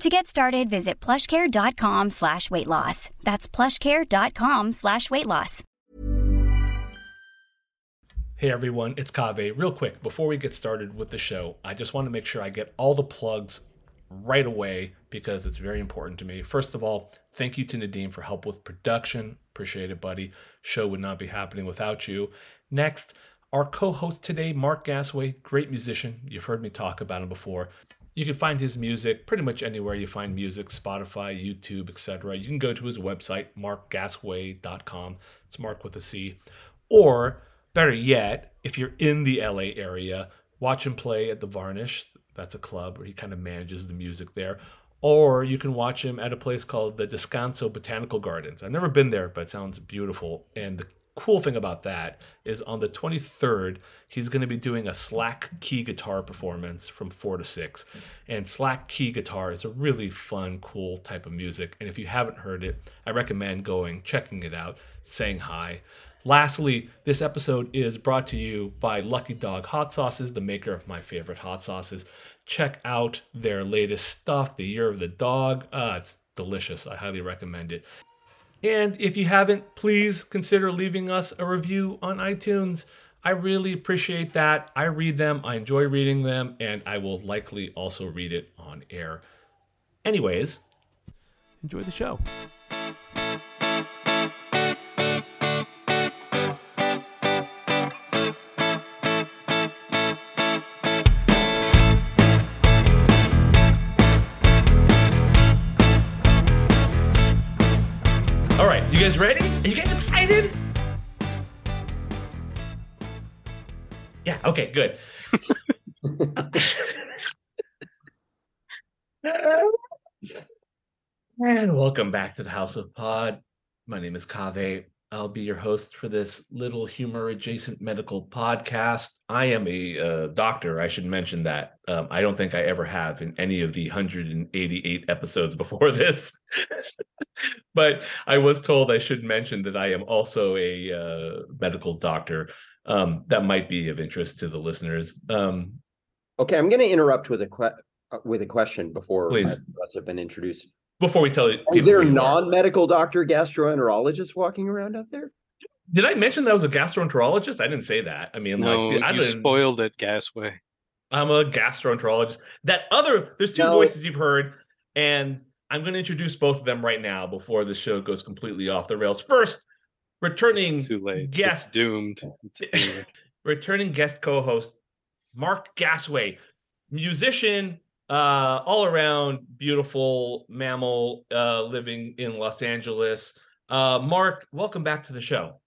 To get started, visit plushcare.com slash weight loss. That's plushcare.com slash weight loss. Hey everyone, it's Kaveh. Real quick, before we get started with the show, I just want to make sure I get all the plugs right away because it's very important to me. First of all, thank you to Nadim for help with production. Appreciate it, buddy. Show would not be happening without you. Next, our co-host today, Marc Gasway, great musician. You've heard me talk about him before. You can find his music pretty much anywhere you find music, Spotify, YouTube, etc. You can go to his website, marcgasway.com. It's Marc with a C. Or better yet, if you're in the LA area, watch him play at the Varnish. That's a club where he kind of manages the music there. Or you can watch him at a place called the Descanso Botanical Gardens. I've never been there, but it sounds beautiful. And the cool thing about that is on the 23rd, he's going to be doing a slack key guitar performance from 4 to 6. And slack key guitar is a really fun, cool type of music. And if you haven't heard it, I recommend going, checking it out, saying hi. Lastly, this episode is brought to you by Lucky Dog Hot Sauces, the maker of my favorite hot sauces. Check out their latest stuff, the Year of the Dog. Uh, it's delicious. I highly recommend it. And if you haven't, please consider leaving us a review on iTunes. I really appreciate that. I read them, I enjoy reading them, and I will likely also read it on air. Anyways, enjoy the show. Guys ready? Are you guys excited? Yeah, okay, good. and welcome back to the House of Pod. My name is Kaveh. I'll be your host for this little humor adjacent medical podcast. I am a uh, doctor. I should mention that. Um, I don't think I ever have in any of the 188 episodes before this. But I was told I should mention that I am also a uh, medical doctor. Um, that might be of interest to the listeners. Um, Okay, I'm going to interrupt with a que- uh, with a question before Please. my thoughts have been introduced. before we tell you, Are there who you are. non-medical doctor gastroenterologists walking around out there? Did I mention that I was a gastroenterologist? I didn't say that. I mean, No, like, I you spoiled it, Gasway. I'm a gastroenterologist. That other, there's two No. voices you've heard, and I'm going to introduce both of them right now before the show goes completely off the rails. First, returning It's too late. guest, It's doomed. It's doomed. returning guest co-host Marc Gasway, musician, uh, all around beautiful mammal, uh, living in Los Angeles. Uh, Marc, welcome back to the show.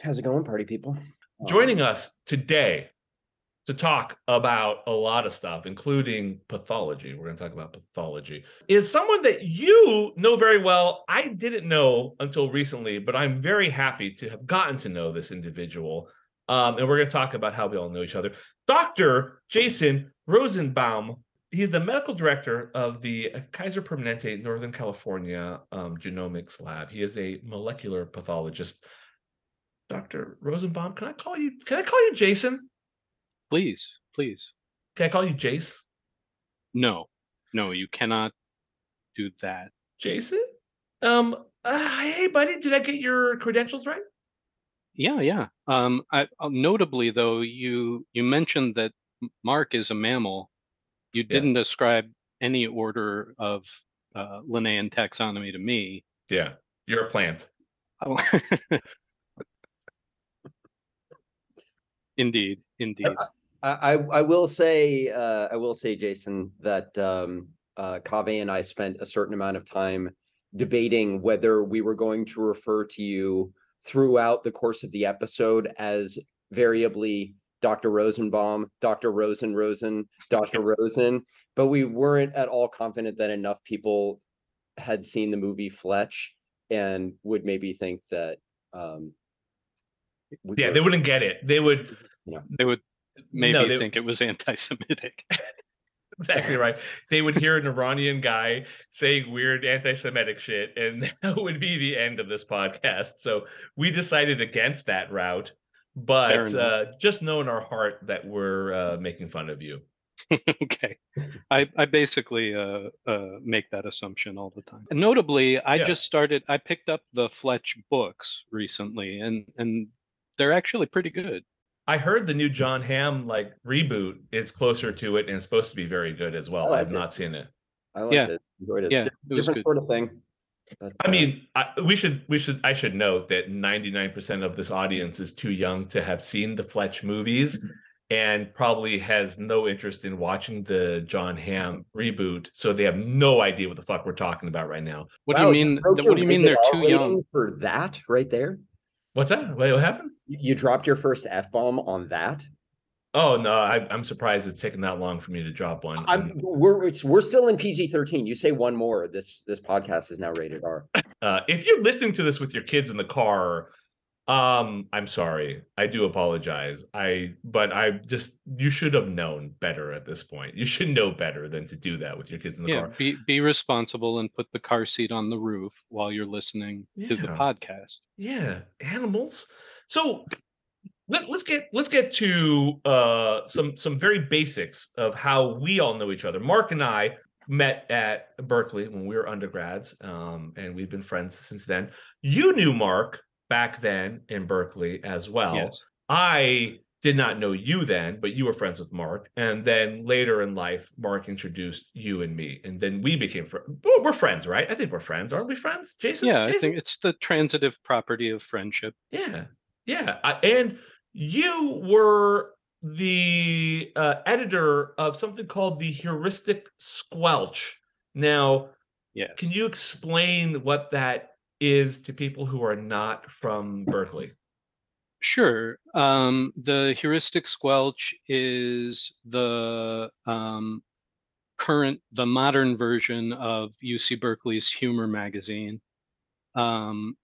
How's it going, party people? joining us today to talk about a lot of stuff, including pathology. We're going to talk about pathology. Is someone that you know very well. I didn't know until recently, but I'm very happy to have gotten to know this individual. Um, and we're going to talk about how we all know each other. Dr. Jason Rosenbaum. he's the medical director of the Kaiser Permanente Northern California um, Genomics Lab. He is a molecular pathologist. Dr. Rosenbaum, can I call you? Can I call you Jason? Please, please. Can I call you Jace? No, no, you cannot do that. Jason? Um, uh, hey, buddy, did I get your credentials right? Yeah, yeah. Um, I, uh, notably though, you you mentioned that Marc is a mammal. You Yeah. didn't describe any order of uh, Linnaean taxonomy to me. Yeah, you're a plant. Oh. indeed, indeed. I, I, I will say, uh, I will say, Jason, that, um, uh, Kaveh and I spent a certain amount of time debating whether we were going to refer to you throughout the course of the episode as variably Dr. Rosenbaum, Dr. Rosen Rosen, Dr. Rosen, but we weren't at all confident that enough people had seen the movie Fletch and would maybe think that, um, we Yeah, were- they wouldn't get it. They would They would maybe no, they, think it was anti-Semitic. exactly right. They would hear an Iranian guy saying weird anti-Semitic shit, and that would be the end of this podcast. So we decided against that route. But uh, just know in our heart that we're uh, making fun of you. okay i i basically uh uh make that assumption all the time notably i Yeah. just started i picked up the fletch books recently and and they're actually pretty good I heard the new Jon Hamm like reboot is closer to it and it's supposed to be very good as well. I I've liked not seen it. I liked Yeah. it, enjoyed it. Yeah, Di- it was different good. sort of thing. but, I uh, mean, I, we should we should I should note that 99% of this audience is too young to have seen the Fletch movies Mm-hmm. and probably has no interest in watching the Jon Hamm reboot, so they have no idea what the fuck we're talking about right now. what wow, do you mean broke th- your what do you mean they're too young for that right there? What's that? Wait, what happened? You you dropped your first f bomb on that. Oh no, I, I'm surprised it's taken that long for me to drop one. I'm we're it's, we're still in PG thirteen. You say one more, this this podcast is now rated R. Uh, if you're listening to this with your kids in the car, um, I'm sorry. I do apologize. I but I just you should have known better at this point. You should know better than to do that with your kids in the yeah car. be be responsible and put the car seat on the roof while you're listening to the podcast Yeah, animals. So let, let's get let's get to uh some some very basics of how we all know each other. Marc and I met at Berkeley when we were undergrads, um, and we've been friends since then. You knew Marc back then in Berkeley as well. yes I did not know you then, but you were friends with Marc. And then later in life, Marc introduced you and me. And then we became friends. We're friends, right? I think we're friends. Aren't we friends? Jason? yeah i think it's the transitive property of friendship Yeah. Yeah. I, and you were the uh, editor of something called the Heuristic Squelch. Now, yes can you explain what that is to people who are not from Berkeley? Sure. Um, the heuristic squelch is the um, current, the modern version of UC Berkeley's humor magazine. Um,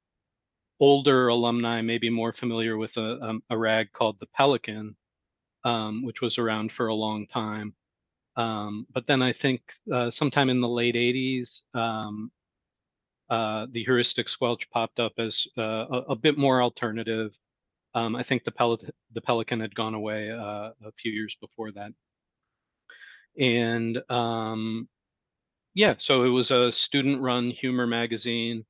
older alumni may be more familiar with a, um, a rag called the Pelican, um, which was around for a long time. Um, but then I think uh, sometime in the late 80s, um, uh, the heuristic squelch popped up as uh, a, a bit more alternative. Um, I think the, Pel- the Pelican had gone away uh, a few years before that. And um, yeah, so it was a student run humor magazine.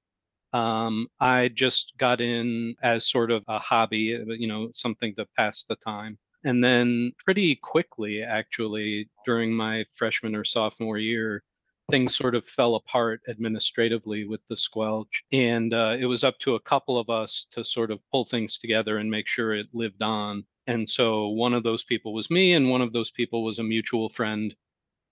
Um, I just got in as sort of a hobby, uh, you know, something to pass the time. And then pretty quickly, actually, during my freshman or sophomore year, things sort of fell apart administratively with the squelch. And uh, it was up to a couple of us to sort of pull things together and make sure it lived on. And so one of those people was me, and one of those people was a mutual friend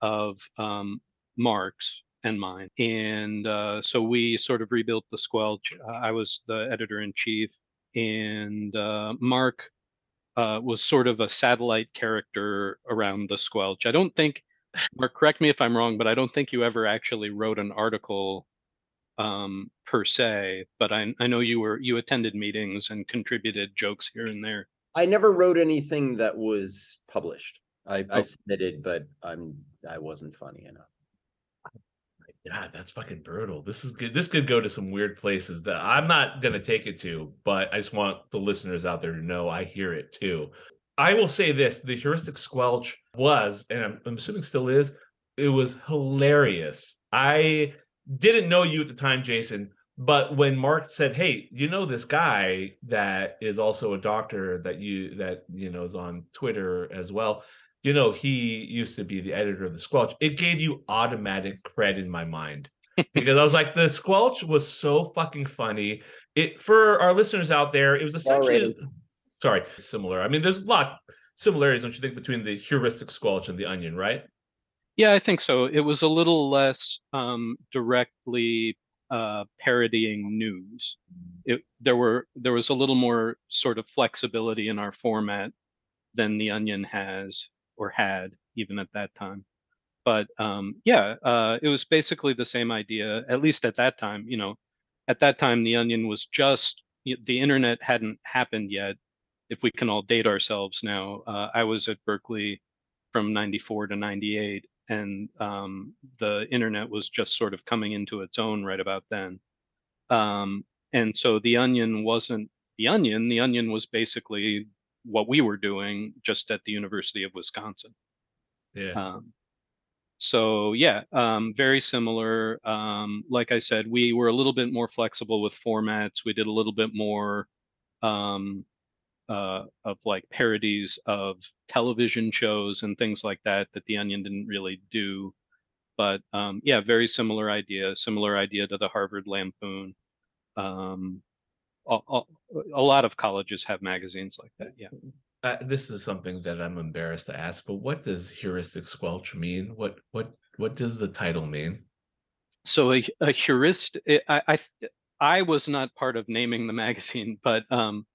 of um, Marc's and mine. And uh, so we sort of rebuilt the squelch. Uh, I was the editor in chief, and uh, Marc uh, was sort of a satellite character around the squelch. I don't think, Marc, correct me if I'm wrong, but I don't think you ever actually wrote an article um, per se. But I, I know you were you attended meetings and contributed jokes here and there. I never wrote anything that was published. I, I Oh. submitted, but I'm I wasn't funny enough. God, that's fucking brutal. This is good. This could go to some weird places that I'm not gonna take it to, but I just want the listeners out there to know I hear it too. I will say this: the heuristic squelch was, and I'm, I'm assuming still is, it was hilarious. I didn't know you at the time, Jason, but when Marc said, "Hey, you know this guy that is also a doctor that you that you know is on Twitter as well," you know, he used to be the editor of the Squelch. It gave you automatic cred in my mind because I was like, the Squelch was so fucking funny. It for our listeners out there, it was essentially. Sorry, similar. I mean, there's a lot similarities, don't you think, between the heuristic Squelch and the Onion, right? Yeah, I think so. It was a little less um, directly uh, parodying news. It, there were there was a little more sort of flexibility in our format than the Onion has or had even at that time. But um, yeah, uh, it was basically the same idea. At least at that time, you know, at that time the Onion was just the internet hadn't happened yet. If we can all date ourselves now, uh, I was at Berkeley from 94 to 98 and um, the internet was just sort of coming into its own right about then um, and so the onion wasn't the onion the onion was basically what we were doing just at the university of wisconsin Yeah. um, so yeah um, very similar um, like i said we were a little bit more flexible with formats we did a little bit more um, uh, of like parodies of television shows and things like that that the Onion didn't really do. But um, yeah, very similar idea, similar idea to the Harvard Lampoon. Um, a, a, a lot of colleges have magazines like that. Yeah. Uh, this is something that I'm embarrassed to ask, but what does heuristic squelch mean? What what what does the title mean? So a, a heuristic, I, I I was not part of naming the magazine, but um,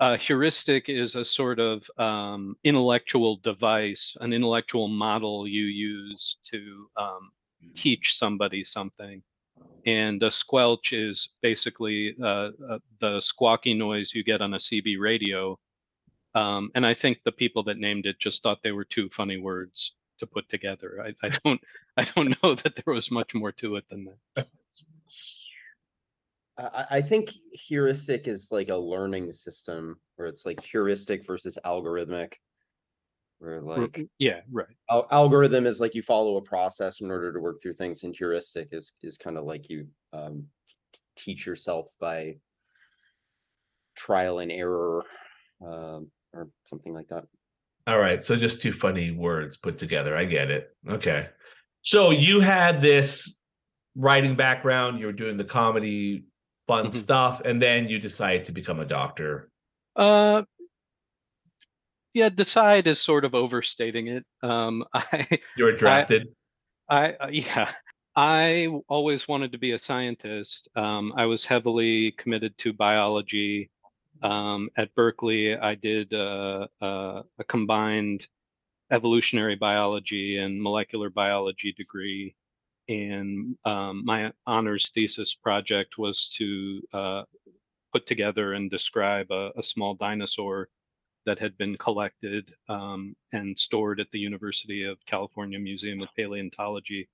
a heuristic is a sort of um, intellectual device, an intellectual model you use to um, teach somebody something. And a squelch is basically uh, uh, the squawky noise you get on a CB radio. Um, and I think the people that named it just thought they were two funny words to put together. I, I don't, I don't know that there was much more to it than that. I, I think heuristic is like a learning system where it's like heuristic versus algorithmic. Where like yeah, right. al- algorithm is like you follow a process in order to work through things, and heuristic is is kind of like you um, t- teach yourself by trial and error, um, or something like that. All right, so just two funny words put together. I get it. Okay. So you had this writing background, you were doing the comedy fun Mhm. stuff, and then you decide to become a doctor. Uh, yeah, decide is sort of overstating it. Um, I, You were drafted. I, uh, yeah, I always wanted to be a scientist. Um, I was heavily committed to biology. Um, at Berkeley, I did uh, uh, a combined evolutionary biology and molecular biology degree. And um, my honors thesis project was to uh, put together and describe a, a small dinosaur that had been collected um, and stored at the University of California Museum of Paleontology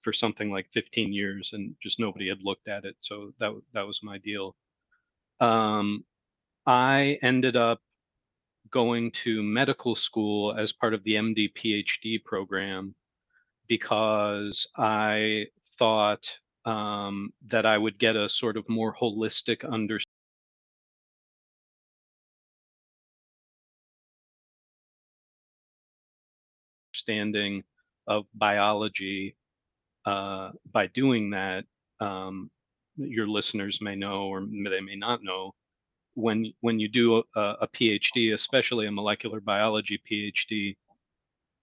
for something like 15 years, and just nobody had looked at it. So that that was my deal. Um, I ended up going to medical school as part of the MD PhD program because I thought um, that I would get a sort of more holistic understanding understanding of biology uh, by doing that. Um, your listeners may know, or they may not know, when when you do a, a PhD, especially a molecular biology PhD,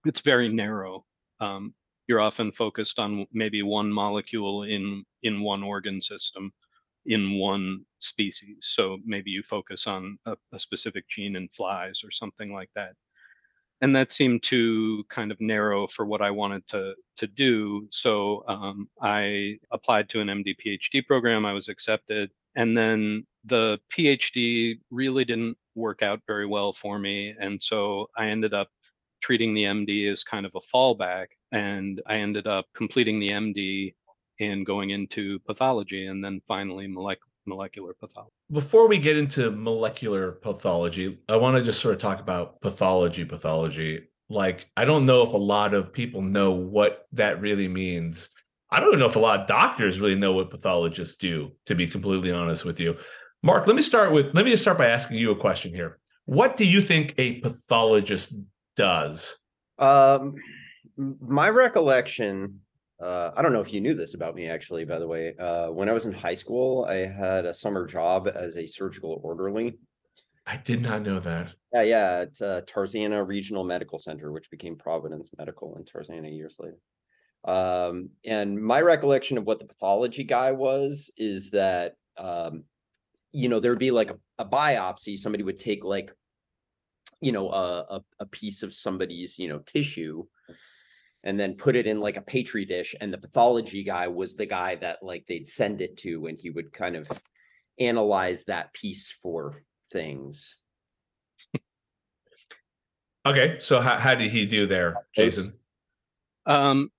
it's very narrow. Um, you're often focused on maybe one molecule in in one organ system, in one species. So maybe you focus on a, a specific gene in flies or something like that and that seemed to kind of narrow for what I wanted to to do. So um, I applied to an MD PhD program. I was accepted, and then the PhD really didn't work out very well for me, and so I ended up treating the MD as kind of a fallback. And I ended up completing the MD and going into pathology and then finally molecular molecular pathology. Before we get into molecular pathology, I want to just sort of talk about pathology pathology. Like I don't know if a lot of people know what that really means. I don't know if a lot of doctors really know what pathologists do, to be completely honest with you. Marc, let me start with let me just start by asking you a question here. What do you think a pathologist does? Um, my recollection, uh, I don't know if you knew this about me, actually, by the way. Uh, when I was in high school, I had a summer job as a surgical orderly. I did not know that. Yeah, yeah, it's uh, Tarzana Regional Medical Center, which became Providence Medical in Tarzana years later. Um, and my recollection of what the pathology guy was is that, um, you know, there'd be like a, a biopsy, somebody would take like you know a, a, a piece of somebody's you know tissue and then put it in like a petri dish and the pathology guy was the guy that like they'd send it to and he would kind of analyze that piece for things. Okay so how, how did he do there jason? Um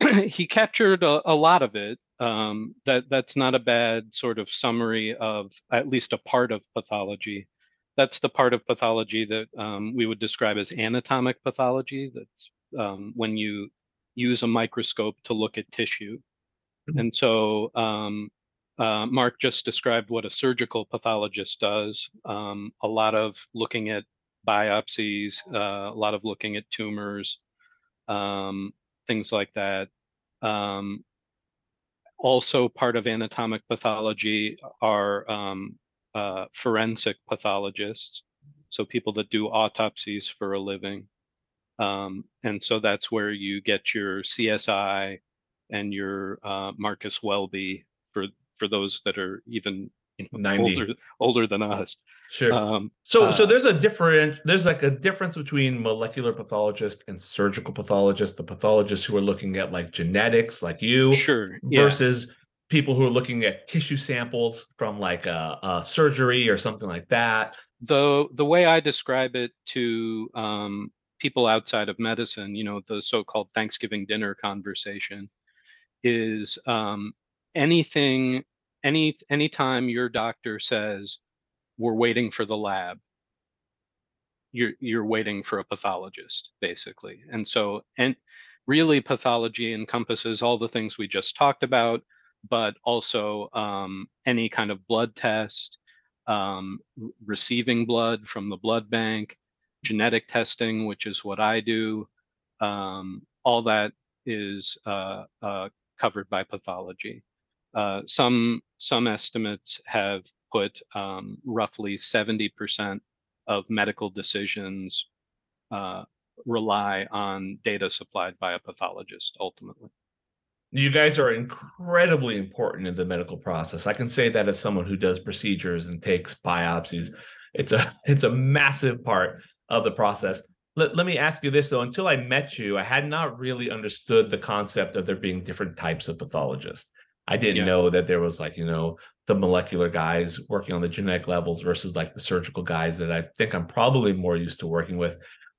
he captured a, a lot of it. Um that that's not a bad sort of summary of at least a part of pathology. That's the part of pathology that um, we would describe as anatomic pathology. That's um, when you use a microscope to look at tissue. Mm-hmm. And so um, uh, Marc just described what a surgical pathologist does. Um, a lot of looking at biopsies, uh, a lot of looking at tumors, um, things like that. Um, also part of anatomic pathology are uh, forensic pathologists, so people that do autopsies for a living. Um, and so that's where you get your CSI and your uh, Marcus Welby for for those that are even you know, older older than us. Sure. Um, so uh, so there's a different there's like a difference between molecular pathologist and surgical pathologist. The pathologists who are looking at like genetics, like you, sure, versus yeah people who are looking at tissue samples from like a, a surgery or something like that. The the way I describe it to um, people outside of medicine, you know, the so-called Thanksgiving dinner conversation, is um, anything any anytime your doctor says we're waiting for the lab you're you're waiting for a pathologist basically. And so and really pathology encompasses all the things we just talked about but also um, any kind of blood test, um, receiving blood from the blood bank, genetic testing, which is what I do. Um, all that is uh, uh, covered by pathology. Uh, some some estimates have put um, roughly 70% of medical decisions uh, rely on data supplied by a pathologist ultimately you guys are incredibly important in the medical process. I can say that as someone who does procedures and takes biopsies. It's a it's a massive part of the process. Let, let me ask you this though. Until I met you, I had not really understood the concept of there being different types of pathologists. I didn't yeah. know that there was like, you know, the molecular guys working on the genetic levels versus like the surgical guys that I think I'm probably more used to working with.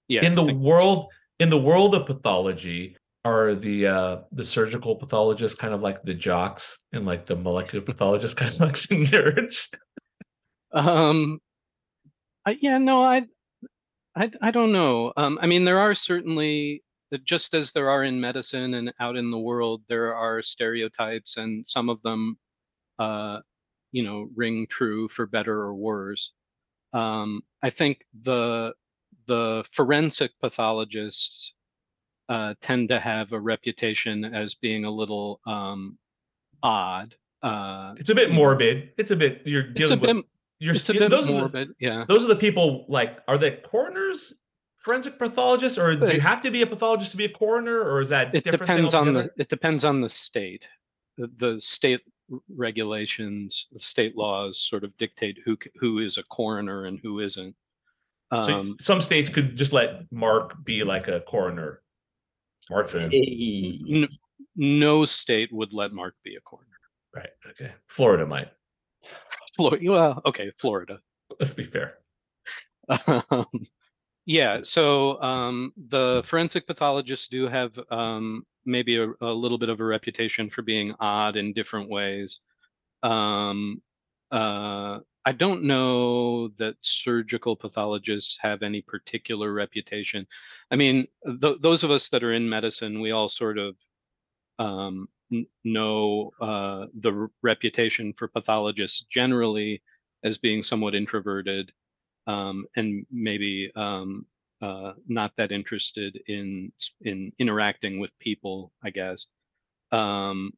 Yeah. In the world, in the world of pathology, are the uh the surgical pathologists kind of like the jocks and like the molecular pathologists kind of like the nerds um I, yeah no I, I i don't know um i mean there are certainly just as there are in medicine and out in the world there are stereotypes and some of them uh you know ring true for better or worse um i think the the forensic pathologists uh, tend to have a reputation as being a little um, odd. Uh, it's a bit morbid. It's a bit you're dealing with. Bit, you're it's a bit those morbid. Are the, yeah. Those are the people like are they coroners, forensic pathologists, or do you have to be a pathologist to be a coroner, or is that it depends on the it depends on the state. The, the state regulations, the state laws sort of dictate who who is a coroner and who isn't. Um, so some states could just let Marc be like a coroner Marc's in. No, state would let Marc be a coroner. Right. Okay. Florida might. Florida. Well, okay. Florida. Let's be fair. Um, Yeah, so um, the forensic pathologists do have um, maybe a, a, little bit of a reputation for being odd in different ways. Um, uh, I don't know that surgical pathologists have any particular reputation. I mean, th those of us that are in medicine, we all sort of um, know uh, the reputation for pathologists generally as being somewhat introverted um, and maybe um, uh, not that interested in in interacting with people, I guess. Um,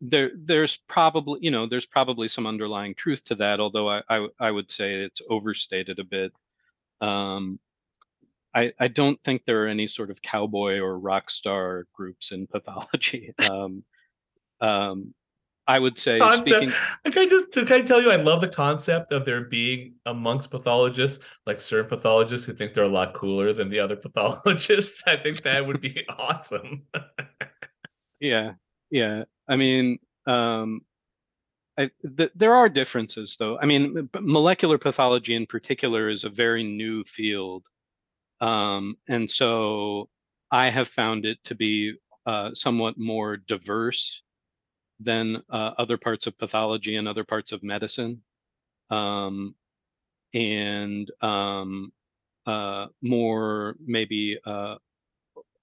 there, there's probably, you know, there's probably some underlying truth to that, although I, I, I would say it's overstated a bit. Um, I, I don't think there are any sort of cowboy or rock star groups in pathology. Um, um, I would say concept. speaking. Can I just can I tell you I love the concept of there being amongst pathologists like certain pathologists who think they're a lot cooler than the other pathologists. I think that would be awesome. yeah, yeah. I mean, um, I, th- there are differences though. I mean, molecular pathology in particular is a very new field, um, and so I have found it to be uh, somewhat more diverse than uh, other parts of pathology and other parts of medicine, um, and um, uh, more maybe uh,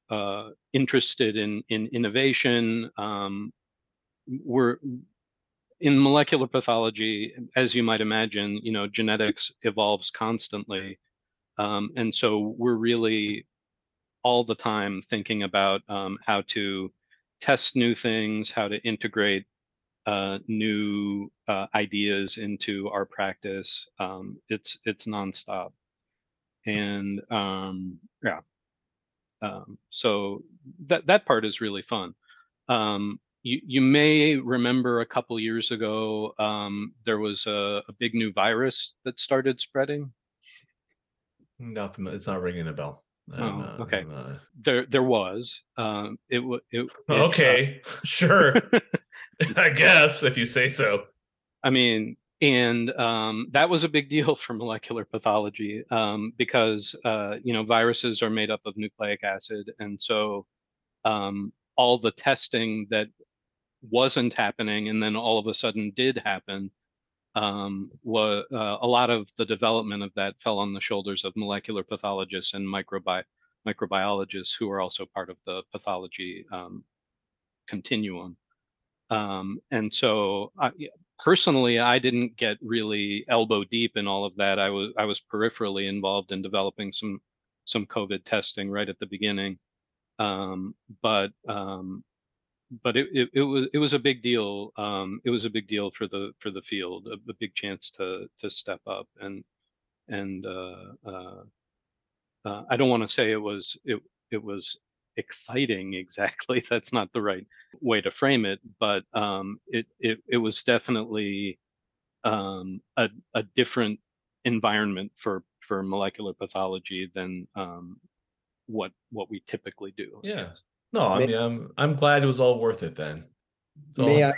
uh, interested in in innovation. Um, we're in molecular pathology, as you might imagine, you know, genetics evolves constantly, um, and so we're really all the time thinking about um, how to test new things, how to integrate uh, new uh, ideas into our practice. Um, it's it's nonstop, and um, yeah, um, so that that part is really fun. Um, you you may remember a couple years ago um, there was a, a big new virus that started spreading. Nothing. It's not ringing a bell. Oh, okay. Uh, there, there was. Um, it was. It, uh, okay, uh, sure. I guess if you say so. I mean, and um, that was a big deal for molecular pathology um, because uh, you know viruses are made up of nucleic acid, and so um, all the testing that wasn't happening, and then all of a sudden did happen, um, uh, a lot of the development of that fell on the shoulders of molecular pathologists and microbi- microbiologists who are also part of the pathology um, continuum. Um, and so, I, personally, I didn't get really elbow deep in all of that. I was I was peripherally involved in developing some some COVID testing right at the beginning, um, but um, but it, it, it, was it was a big deal. Um, it was a big deal for the for the field, a, a big chance to to step up and and uh, uh, uh, I don't want to say it was it it was exciting exactly. That's not the right way to frame it, but um, it it it was definitely um, a a different environment for for molecular pathology than um, what what we typically do. Yeah. No, I may, mean, I'm I'm glad it was all worth it then. So, may I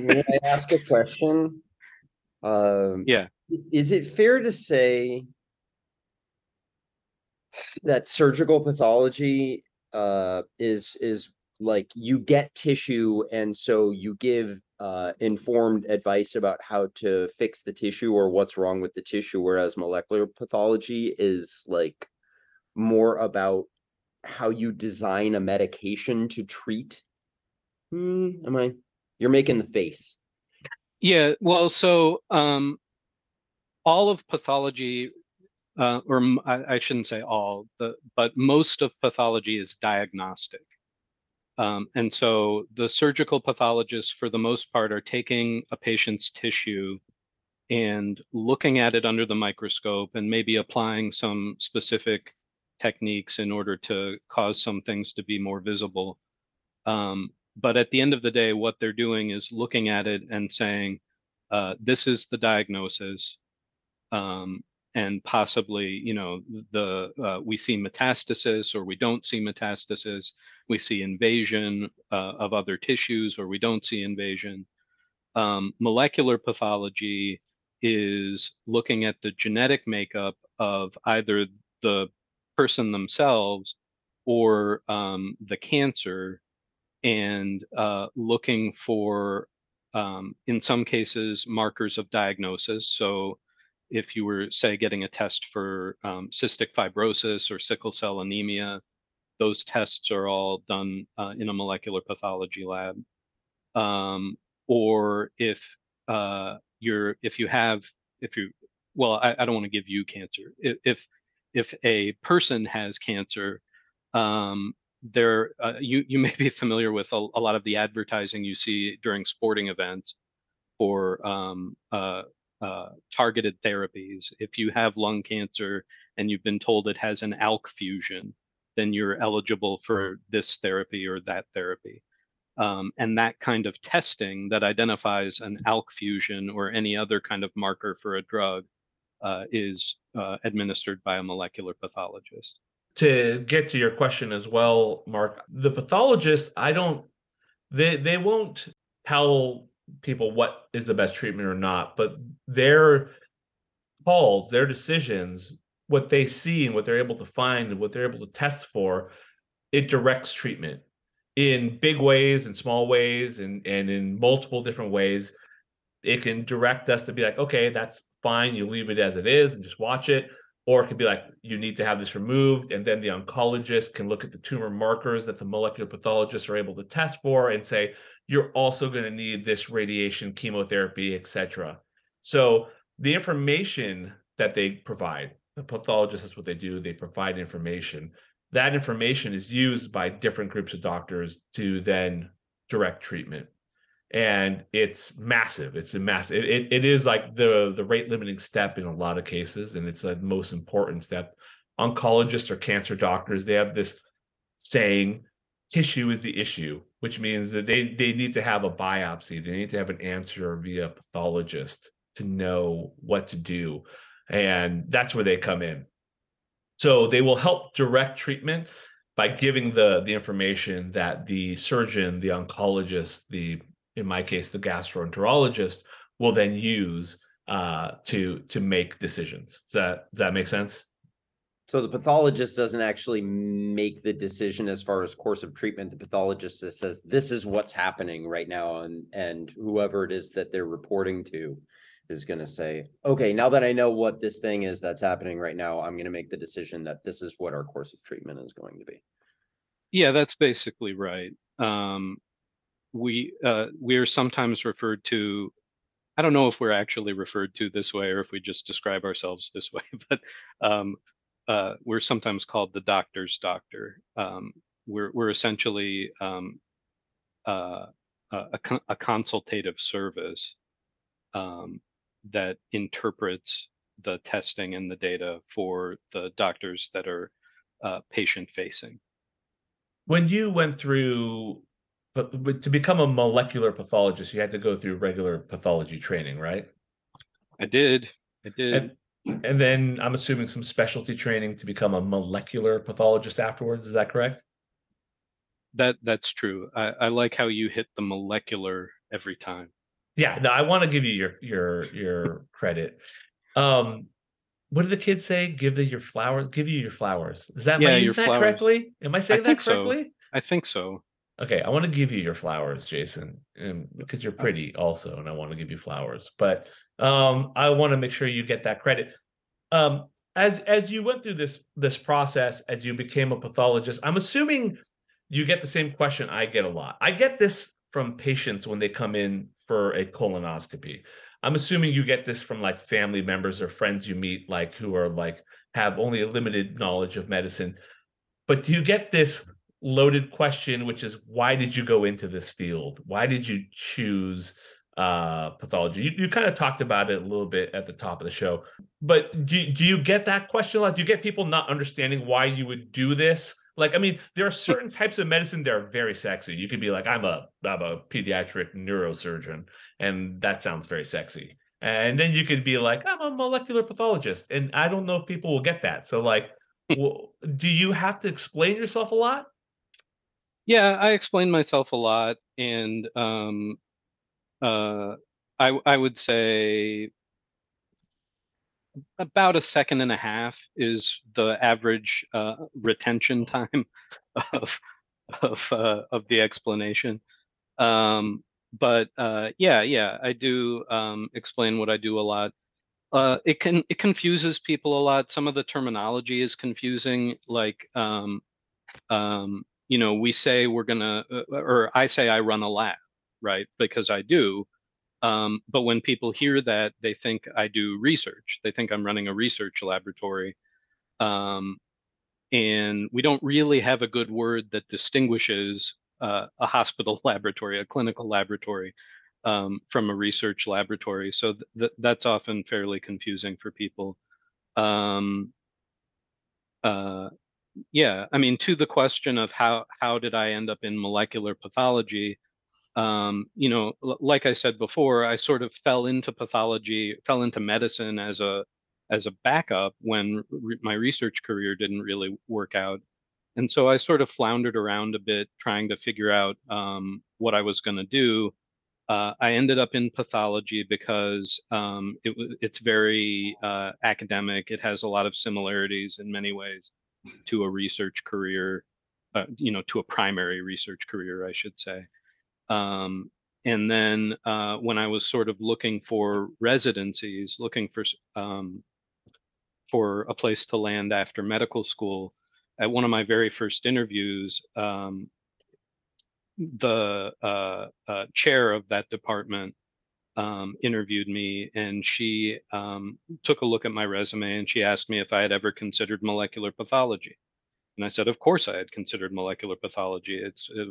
may I ask a question? Um, yeah. Is it fair to say that surgical pathology uh, is is like you get tissue and so you give uh, informed advice about how to fix the tissue or what's wrong with the tissue, whereas molecular pathology is like more about how you design a medication to treat? Hmm, am I? You're making the face. Yeah. Well, so um, all of pathology, uh, or I, I, shouldn't say all, the, but most of pathology is diagnostic. Um, and so the surgical pathologists, for the most part, are taking a patient's tissue and looking at it under the microscope and maybe applying some specific techniques in order to cause some things to be more visible. Um, but at the end of the day, what they're doing is looking at it and saying, uh, this is the diagnosis. Um, and possibly, you know, the uh, we see metastasis or we don't see metastasis. We see invasion uh, of other tissues or we don't see invasion. Um, molecular pathology is looking at the genetic makeup of either the person themselves or um, the cancer and uh, looking for, um, in some cases, markers of diagnosis. So if you were, say, getting a test for um, cystic fibrosis or sickle cell anemia, those tests are all done uh, in a molecular pathology lab. Um, or if uh, you're, if you have, if you, well, I, I don't want to give you cancer. If, if if a person has cancer, um, there uh, you you may be familiar with a, a, lot of the advertising you see during sporting events for um, uh, uh, targeted therapies. If you have lung cancer and you've been told it has an ALK fusion, then you're eligible for this therapy or that therapy. Um, and that kind of testing that identifies an ALK fusion or any other kind of marker for a drug uh, is uh, administered by a molecular pathologist. To get to your question as well, Marc, the pathologist, I don't, they they won't tell people what is the best treatment or not, but their calls, their decisions, what they see and what they're able to find and what they're able to test for, it directs treatment in big ways and small ways and and in multiple different ways. It can direct us to be like, okay, that's fine, you leave it as it is and just watch it. Or it could be like, you need to have this removed. And then the oncologist can look at the tumor markers that the molecular pathologists are able to test for and say, you're also going to need this radiation, chemotherapy, etc. So the information that they provide, the pathologist, that's what they do, they provide information. That information is used by different groups of doctors to then direct treatment and it's massive. It's a massive it, it is like the the rate limiting step in a lot of cases and it's the most important step. Oncologists or cancer doctors they have this saying tissue is the issue which means that they they need to have a biopsy. They need to have an answer via pathologist to know what to do and that's where they come in. So they will help direct treatment by giving the the information that the surgeon the oncologist the in my case, the gastroenterologist will then use uh, to to make decisions. Does that does that make sense? So the pathologist doesn't actually make the decision as far as course of treatment. The pathologist says this is what's happening right now, and and whoever it is that they're reporting to is going to say, okay, now that I know what this thing is that's happening right now, I'm going to make the decision that this is what our course of treatment is going to be. Yeah, that's basically right. Um, we uh, we are sometimes referred to i don't know if we're actually referred to this way or if we just describe ourselves this way but um, uh, we're sometimes called the doctor's doctor. Um, we're, we're essentially um, uh, a, a, consultative service um, that interprets the testing and the data for the doctors that are uh, patient facing when you went through but, but to become a molecular pathologist, you had to go through regular pathology training, right? I did. I did. And, and then I'm assuming some specialty training to become a molecular pathologist afterwards. Is that correct? That that's true. I, I like how you hit the molecular every time. Yeah, no, I want to give you your your your credit. Um, what did the kids say? Give the your flowers. Give you your flowers. Is that yeah, am I using that flowers. correctly? Am I saying I that correctly? So. I think so. Okay, I want to give you your flowers, Jason, because you're pretty also, and I want to give you flowers. But um, I want to make sure you get that credit. Um, as as you went through this this process, as you became a pathologist, I'm assuming you get the same question I get a lot. I get this from patients when they come in for a colonoscopy. I'm assuming you get this from like family members or friends you meet, like who are like have only a limited knowledge of medicine. But do you get this loaded question, which is why did you go into this field? Why did you choose uh, pathology? You, you kind of talked about it a little bit at the top of the show, but do, do you get that question a lot? Do you get people not understanding why you would do this? Like, I mean, there are certain types of medicine that are very sexy. You could be like, I'm a I'm a pediatric neurosurgeon, and that sounds very sexy. And then you could be like, I'm a molecular pathologist, and I don't know if people will get that. So, like, well, do you have to explain yourself a lot? Yeah, I explain myself a lot, and um, uh, I I would say about a second and a half is the average uh, retention time of of uh, of the explanation. Um, but uh, yeah, yeah, I do um, explain what I do a lot. Uh, it can it confuses people a lot. Some of the terminology is confusing. Like, um, um, you know, we say we're gonna, uh, or I say I run a lab, right? Because I do. Um, but when people hear that, they think I do research. They think I'm running a research laboratory. Um, and we don't really have a good word that distinguishes uh, a hospital laboratory, a clinical laboratory um, from a research laboratory. So th- th- that's often fairly confusing for people. Um, uh, yeah, I mean, to the question of how how did I end up in molecular pathology? Um, you know, l- like I said before, I sort of fell into pathology, fell into medicine as a as a backup when re- my research career didn't really work out. And so I sort of floundered around a bit trying to figure out um, what I was going to do. Uh, I ended up in pathology because um, it, it's very uh, academic. It has a lot of similarities in many ways to a research career, uh, you know, to a primary research career, I should say. Um, and then uh, when I was sort of looking for residencies, looking for um, for a place to land after medical school. At one of my very first interviews, um, the uh, uh, chair of that department um, interviewed me, and she um, took a look at my resume and she asked me if I had ever considered molecular pathology. And I said, of course I had considered molecular pathology. It's it,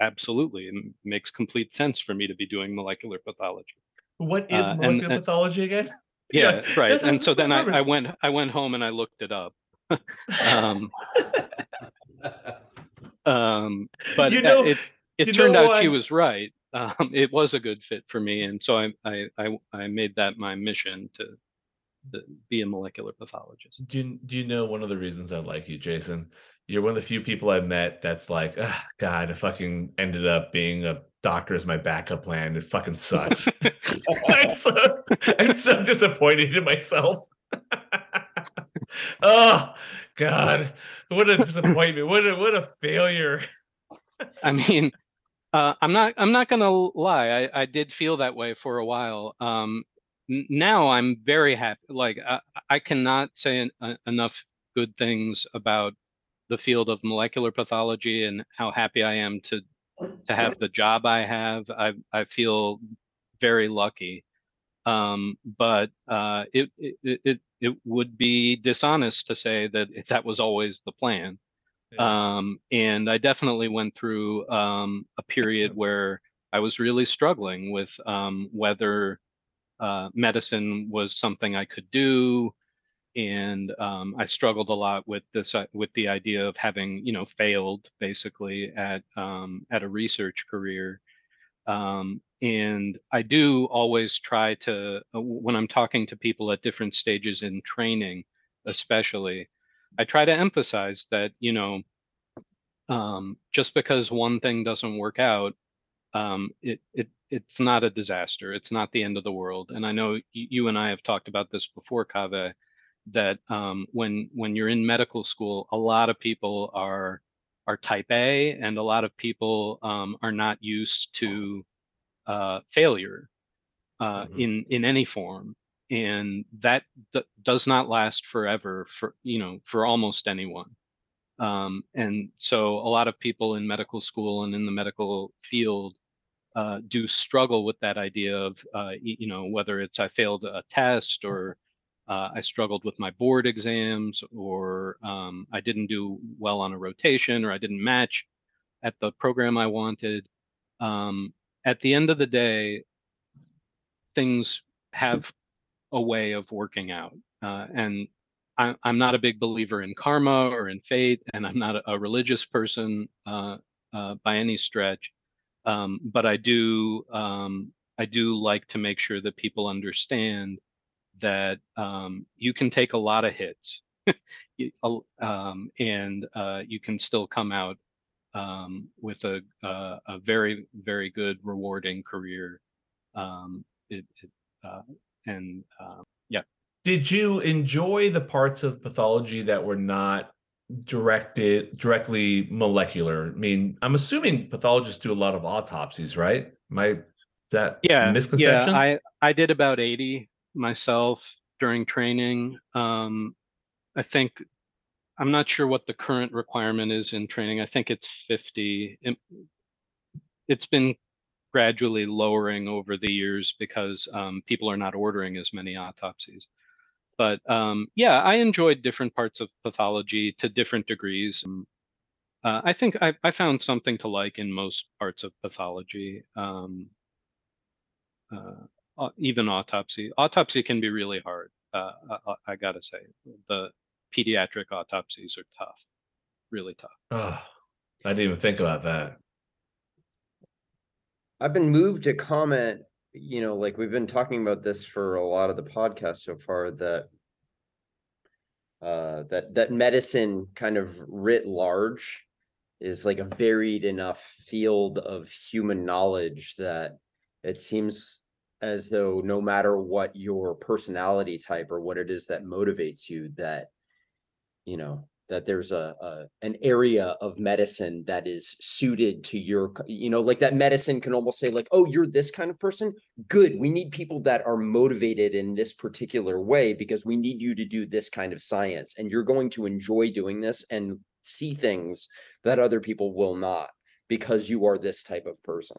absolutely it makes complete sense for me to be doing molecular pathology. What is uh, molecular and, pathology again? yeah, yeah right and so then I, I went i went home and i looked it up um, um, but you know, it it turned out she was right um, it was a good fit for me and so I, I i i made that my mission to, be a molecular pathologist do you, do you know one of the reasons i like you jason you're one of the few people I've met that's like, oh, God, I fucking ended up being a doctor as my backup plan. It fucking sucks. I'm so I'm so disappointed in myself. oh God, what a disappointment! What a what a failure. I mean, uh, I'm not I'm not gonna lie. I, I did feel that way for a while. Um, now I'm very happy. Like I, I cannot say uh, enough good things about the field of molecular pathology and how happy I am to to have the job I have. I I feel very lucky. Um, but uh, it, it it it would be dishonest to say that that was always the plan. Yeah. Um, and I definitely went through um, a period where I was really struggling with um, whether uh, medicine was something I could do, and um, I struggled a lot with this uh, with the idea of having you know failed basically at um, at a research career. Um, and I do always try to uh, when I'm talking to people at different stages in training, especially, I try to emphasize that you know um, just because one thing doesn't work out, um, it it it's not a disaster. It's not the end of the world. And I know you and I have talked about this before, Kaveh that um, when when you're in medical school, a lot of people are are type A, and a lot of people um, are not used to uh, failure uh, mm-hmm. in in any form, and that does not last forever for you know for almost anyone. Um, and so a lot of people in medical school and in the medical field uh, do struggle with that idea of uh, you know whether it's I failed a test or uh, I struggled with my board exams, or um, I didn't do well on a rotation, or I didn't match at the program I wanted. Um, at the end of the day, things have a way of working out. Uh, and I, am not a big believer in karma or in fate, and I'm not a, a religious person uh, uh, by any stretch. Um, but I do um, I do like to make sure that people understand that um, you can take a lot of hits um, and uh, you can still come out um, with a, a, a, very, very good, rewarding career. Um, it, it, uh, and uh, yeah, did you enjoy the parts of pathology that were not directed directly molecular? I mean, I'm assuming pathologists do a lot of autopsies, right? My is that yeah misconception? Yeah, I I did about 80 myself during training. Um, I think I'm not sure what the current requirement is in training. I think it's 50. It, it's been gradually lowering over the years because um, people are not ordering as many autopsies. But um, yeah, I enjoyed different parts of pathology to different degrees. Um, uh, I think I, I, found something to like in most parts of pathology. Um, uh, even autopsy. Autopsy can be really hard. Uh, I, I, gotta say, the pediatric autopsies are tough, really tough. Oh, I didn't even think about that. I've been moved to comment, you know, like we've been talking about this for a lot of the podcast so far that uh that that medicine kind of writ large is like a varied enough field of human knowledge that it seems as though no matter what your personality type or what it is that motivates you that you know that there's a, a, an area of medicine that is suited to your you know like that medicine can almost say like oh you're this kind of person? Good we need people that are motivated in this particular way because we need you to do this kind of science and you're going to enjoy doing this and see things that other people will not because you are this type of person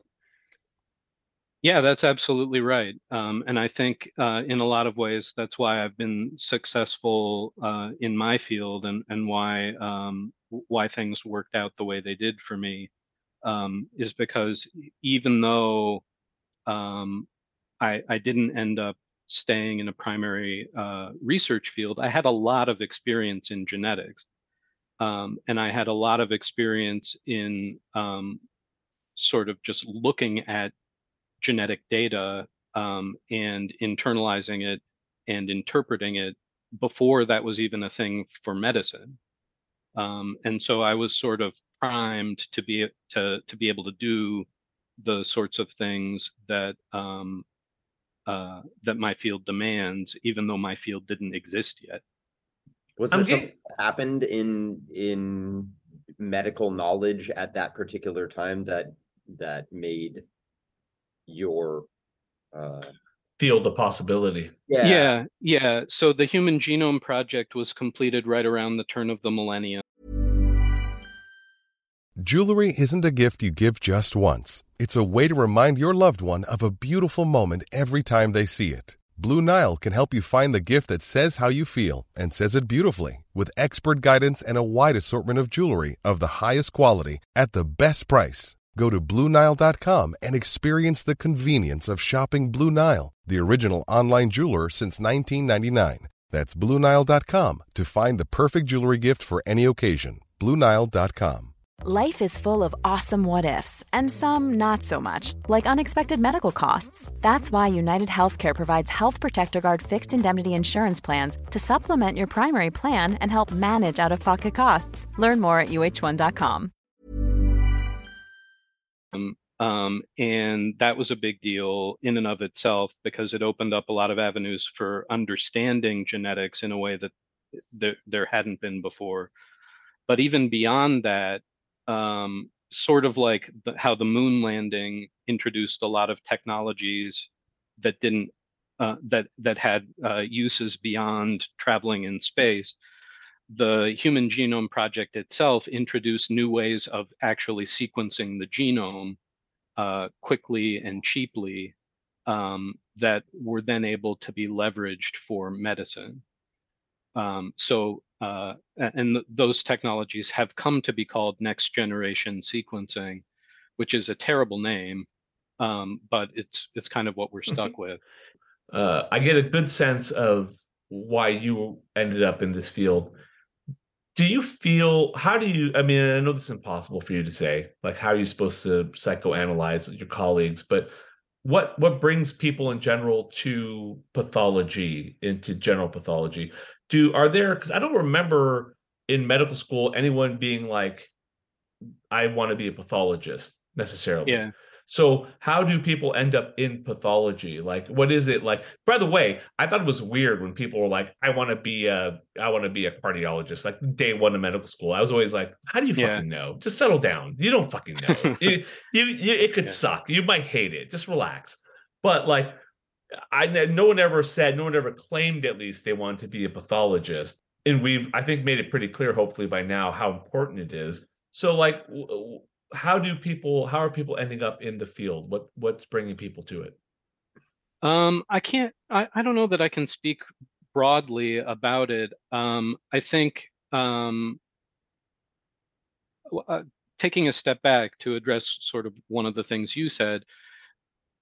yeah, that's absolutely right. Um, and I think uh, in a lot of ways, that's why I've been successful uh, in my field and, and why, um, why things worked out the way they did for me um, is because even though um, I, I didn't end up staying in a primary uh, research field, I had a lot of experience in genetics. Um, and I had a lot of experience in um, sort of just looking at genetic data um, and internalizing it and interpreting it before that was even a thing for medicine. Um, and so I was sort of primed to be to to be able to do the sorts of things that um, uh, that my field demands, even though my field didn't exist yet. Was there something that happened in in medical knowledge at that particular time that that made your uh field of possibility. Yeah. yeah, yeah. So the Human Genome Project was completed right around the turn of the millennium. Jewelry isn't a gift you give just once. It's a way to remind your loved one of a beautiful moment every time they see it. Blue Nile can help you find the gift that says how you feel and says it beautifully with expert guidance and a wide assortment of jewelry of the highest quality at the best price. Go to BlueNile.com and experience the convenience of shopping Blue Nile, the original online jeweler since 1999. That's BlueNile.com to find the perfect jewelry gift for any occasion. BlueNile.com. Life is full of awesome what ifs, and some not so much, like unexpected medical costs. That's why UnitedHealthcare provides Health Protector Guard fixed indemnity insurance plans to supplement your primary plan and help manage out of pocket costs. Learn more at UH1.com. Um, and that was a big deal in and of itself because it opened up a lot of avenues for understanding genetics in a way that there, there hadn't been before. But even beyond that, um, sort of like the, how the moon landing introduced a lot of technologies that didn't uh, that that had uh, uses beyond traveling in space the Human Genome Project itself introduced new ways of actually sequencing the genome uh, quickly and cheaply um, that were then able to be leveraged for medicine. Um, so, uh, and th- those technologies have come to be called next generation sequencing, which is a terrible name, um, but it's it's kind of what we're stuck mm-hmm. with. Uh, I get a good sense of why you ended up in this field do you feel how do you i mean i know this is impossible for you to say like how are you supposed to psychoanalyze your colleagues but what what brings people in general to pathology into general pathology? Do are there because i don't remember in medical school anyone being like i want to be a pathologist necessarily. Yeah So how do people end up in pathology? Like, what is it like? By the way, I thought it was weird when people were like, "I want to be a, I want to be a cardiologist." Like day one of medical school, I was always like, "How do you Yeah. fucking know? Just settle down. You don't fucking know. you, you, you, it could Yeah. suck. You might hate it. Just relax." But like, I no one ever said, no one ever claimed at least they wanted to be a pathologist, and we've I think made it pretty clear, hopefully by now, how important it is. So like, how do people? How are people ending up in the field? What what's bringing people to it? Um, I can't, I, I don't know that I can speak broadly about it. Um, I think um, uh, taking a step back to address sort of one of the things you said,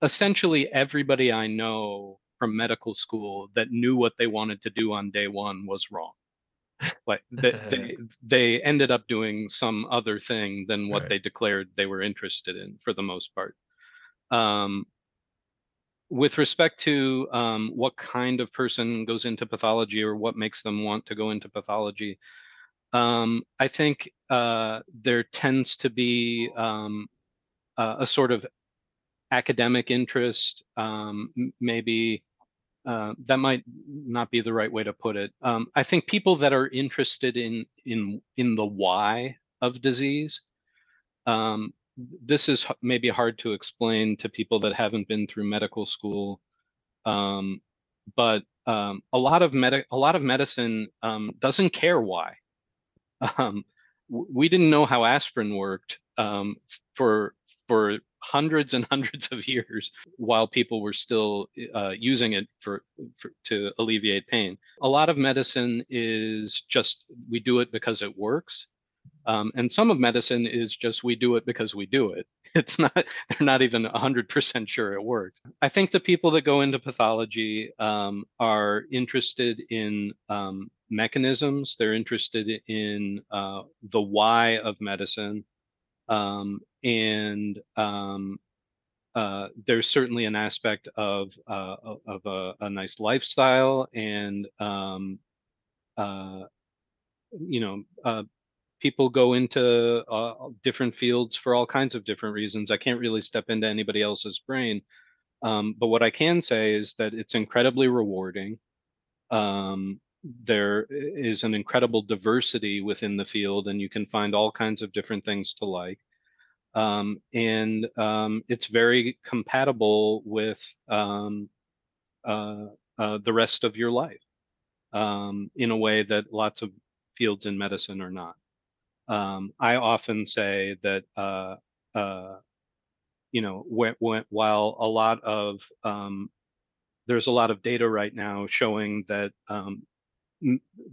essentially everybody I know from medical school that knew what they wanted to do on day one was wrong. Like that they they ended up doing some other thing than what Right. they declared they were interested in for the most part. Um, with respect to um, what kind of person goes into pathology or what makes them want to go into pathology, um, I think uh, there tends to be um, a, a sort of academic interest, um, maybe uh, that might not be the right way to put it. Um, I think people that are interested in in in the why of disease um, this is maybe hard to explain to people that haven't been through medical school um, but um, a lot of med- a lot of medicine um, doesn't care why um, we didn't know how aspirin worked for for hundreds and hundreds of years while people were still uh, using it for, for to alleviate pain a lot of medicine is just we do it because it works um, and some of medicine is just we do it because we do it. It's not, they're not even 100% sure it works. I think the people that go into pathology um, are interested in um, mechanisms, they're interested in uh, the why of medicine. Um, and um, uh, there's certainly an aspect of, uh, of a, a nice lifestyle and um, uh, you know, uh, people go into uh, different fields for all kinds of different reasons. I can't really step into anybody else's brain. Um, but what I can say is that it's incredibly rewarding. Um, there is an incredible diversity within the field, and you can find all kinds of different things to like. Um, and um, it's very compatible with um, uh, uh, the rest of your life um, in a way that lots of fields in medicine are not. Um, I often say that uh, uh, you know wh- wh- while a lot of um, there's a lot of data right now showing that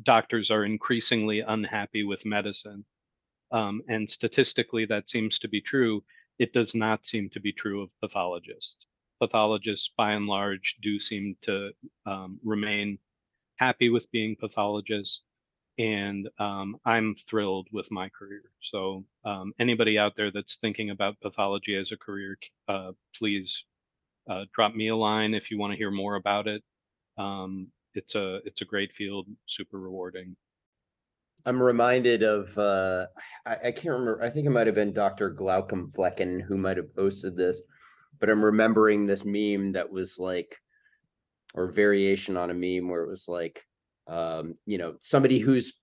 doctors are increasingly unhappy with medicine, um, and statistically that seems to be true. It does not seem to be true of pathologists. Pathologists, by and large, do seem to um, remain happy with being pathologists and um, I'm thrilled with my career. So um, anybody out there that's thinking about pathology as a career, uh, please uh, drop me a line if you want to hear more about it. Um, it's a it's a great field, super rewarding. I'm reminded of uh I, I can't remember. I think it might have been Dr. Glaucomflecken who might have posted this, but I'm remembering this meme that was like or variation on a meme where it was like um you know somebody who's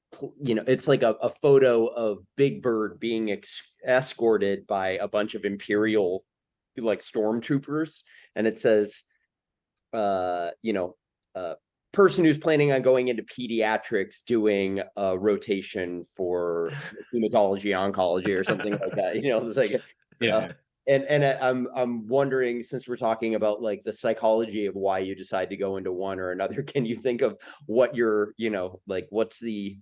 you know it's like a, a photo of Big Bird being ex- escorted by a bunch of imperial like stormtroopers and it says uh you know uh person who's planning on going into pediatrics doing a rotation for hematology oncology or something like that you know it's like Yeah. uh, and and I- i'm i'm wondering since we're talking about like the psychology of why you decide to go into one or another can you think of what your you know like what's the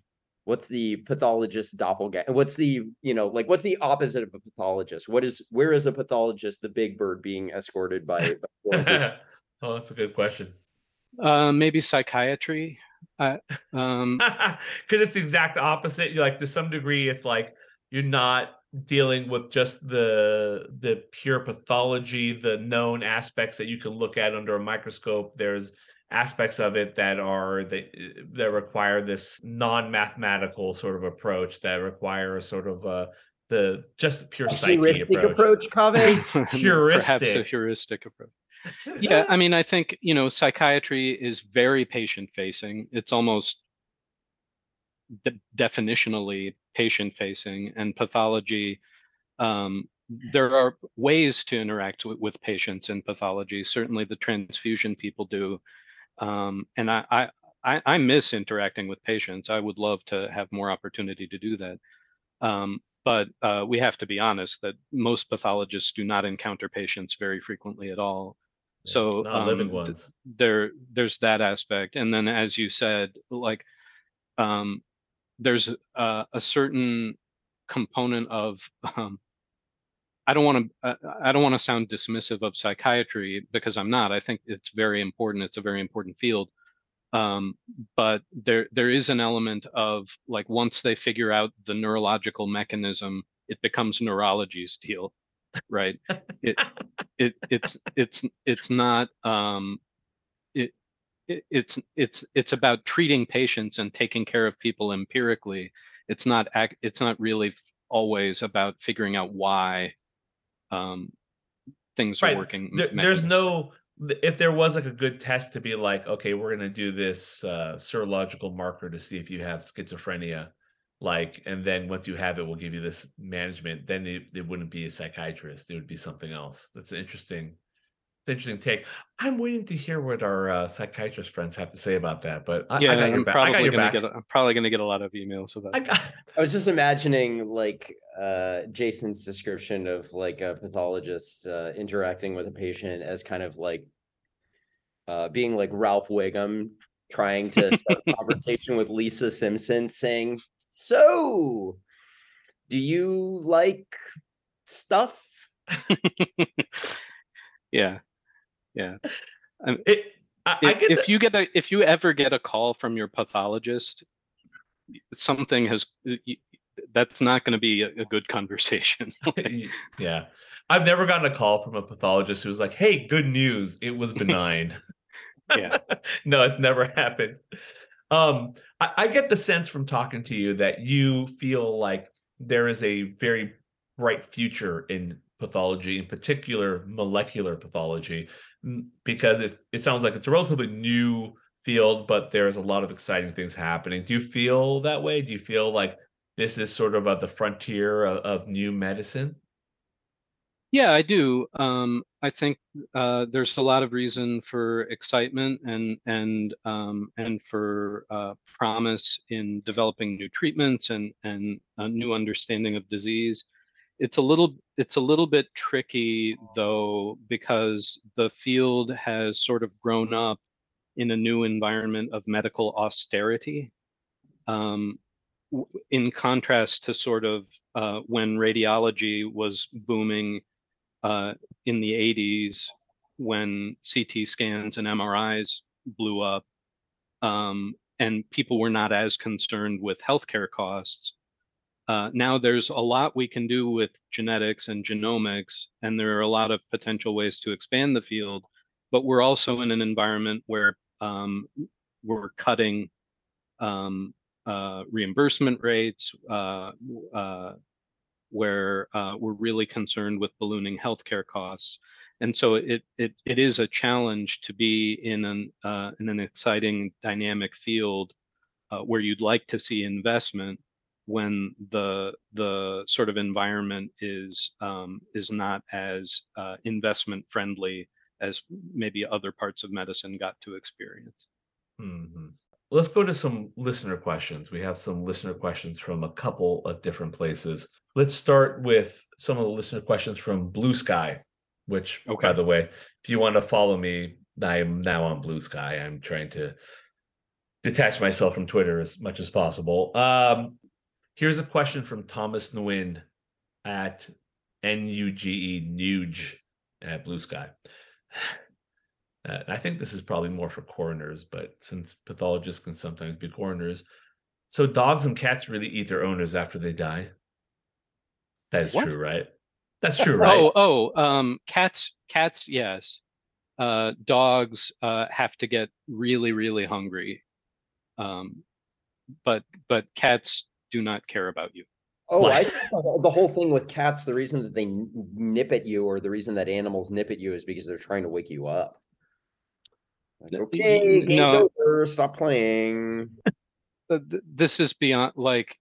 what's the pathologist doppelganger what's the you know like what's the opposite of a pathologist what is where is a pathologist the big bird being escorted by, by oh, that's a good question. Uh, maybe psychiatry. Uh, um, because it's the exact opposite. You're like to some degree, it's like you're not dealing with just the the pure pathology, the known aspects that you can look at under a microscope. There's aspects of it that are that that require this non-mathematical sort of approach that require a sort of a the just pure psyche heuristic approach. approach, Kaveh. Perhaps a Heuristic. heuristic approach. Yeah, I mean, I think, you know, psychiatry is very patient facing. It's almost de- definitionally patient facing and pathology. Um, there are ways to interact with, with patients in pathology. Certainly the transfusion people do. Um, and I, I, I, I miss interacting with patients. I would love to have more opportunity to do that. Um, but uh, we have to be honest that most pathologists do not encounter patients very frequently at all. So not living um, th- there there's that aspect and then as you said like um there's a, a certain component of um i don't want to i don't want to sound dismissive of psychiatry because i'm not i think it's very important it's a very important field um but there there is an element of like once they figure out the neurological mechanism it becomes neurology's deal right? It it it's it's it's not um it, it it's it's it's about treating patients and taking care of people empirically. It's not ac- it's not really f- always about figuring out why um things are working There, there's no if there was like a good test to be like, okay, we're gonna do this uh, serological marker to see if you have schizophrenia, like, and then once you have it, we'll give you this management. Then it, it wouldn't be a psychiatrist; it would be something else. That's an interesting, it's an interesting take. I'm waiting to hear what our uh, psychiatrist friends have to say about that. But I, yeah I got your i'm back. I got probably your gonna back. get a, i'm probably gonna get a lot of emails about I that. got, I was just imagining like uh Jason's description of like a pathologist uh interacting with a patient as kind of like uh being like Ralph Wiggum trying to start a conversation with Lisa Simpson saying, "So, do you like stuff?" yeah yeah Um, it, I, I if, get if the- you get a if you ever get a call from your pathologist something has y- y- that's not going to be a, a good conversation yeah. I've never gotten a call from a pathologist who's like, "Hey, good news, it was benign." yeah no, it's never happened. Um, I, I get the sense from talking to you that you feel like there is a very bright future in pathology, in particular molecular pathology, because it, it sounds like it's a relatively new field, but there's a lot of exciting things happening. Do you feel that way? Do you feel like this is sort of at the frontier of, of new medicine? Yeah, I do. Um, I think uh, there's a lot of reason for excitement and and um, and for uh, promise in developing new treatments and and a new understanding of disease. It's a little it's a little bit tricky though because the field has sort of grown up in a new environment of medical austerity. Um, in contrast to sort of uh, when radiology was booming uh, in the 80s when CT scans and MRIs blew up, um, and people were not as concerned with healthcare costs. Uh, now there's a lot we can do with genetics and genomics, and there are a lot of potential ways to expand the field. But we're also in an environment where um, we're cutting um, uh, reimbursement rates, uh, uh, where uh, we're really concerned with ballooning healthcare costs. And so it it it is a challenge to be in an uh, in an exciting dynamic field uh, where you'd like to see investment when the the sort of environment is um, is not as uh, investment friendly as maybe other parts of medicine got to experience. Mhm. Let's go to some listener questions. We have some listener questions from a couple of different places. Let's start with some of the listener questions from Bluesky, which, by the way, if you want to follow me, I am now on Bluesky. I'm trying to detach myself from Twitter as much as possible. Um, here's a question from Thomas Nguyen at N-U-G-E, Nuge at Bluesky. Uh, I think this is probably more for coroners, but since pathologists can sometimes be coroners, so dogs and cats really eat their owners after they die. That is What? true, right? That's true, right? Oh, oh, um, cats, cats, yes. Uh, dogs uh, have to get really, really hungry. Um, but but cats do not care about you. Oh, I Like- think the whole- thing with cats, the reason that they nip at you or the reason that animals nip at you is because they're trying to wake you up. Like, okay, n- game's no. over, stop playing. th- th- this is beyond like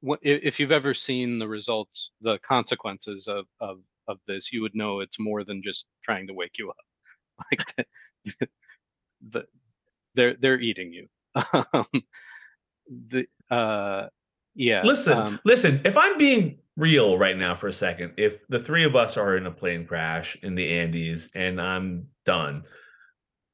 what i- if you've ever seen the results the consequences of of of this you would know it's more than just trying to wake you up like the, the they're they're eating you um the uh yeah Listen, um, listen. If I'm being real right now for a second, if the three of us are in a plane crash in the Andes and I'm done,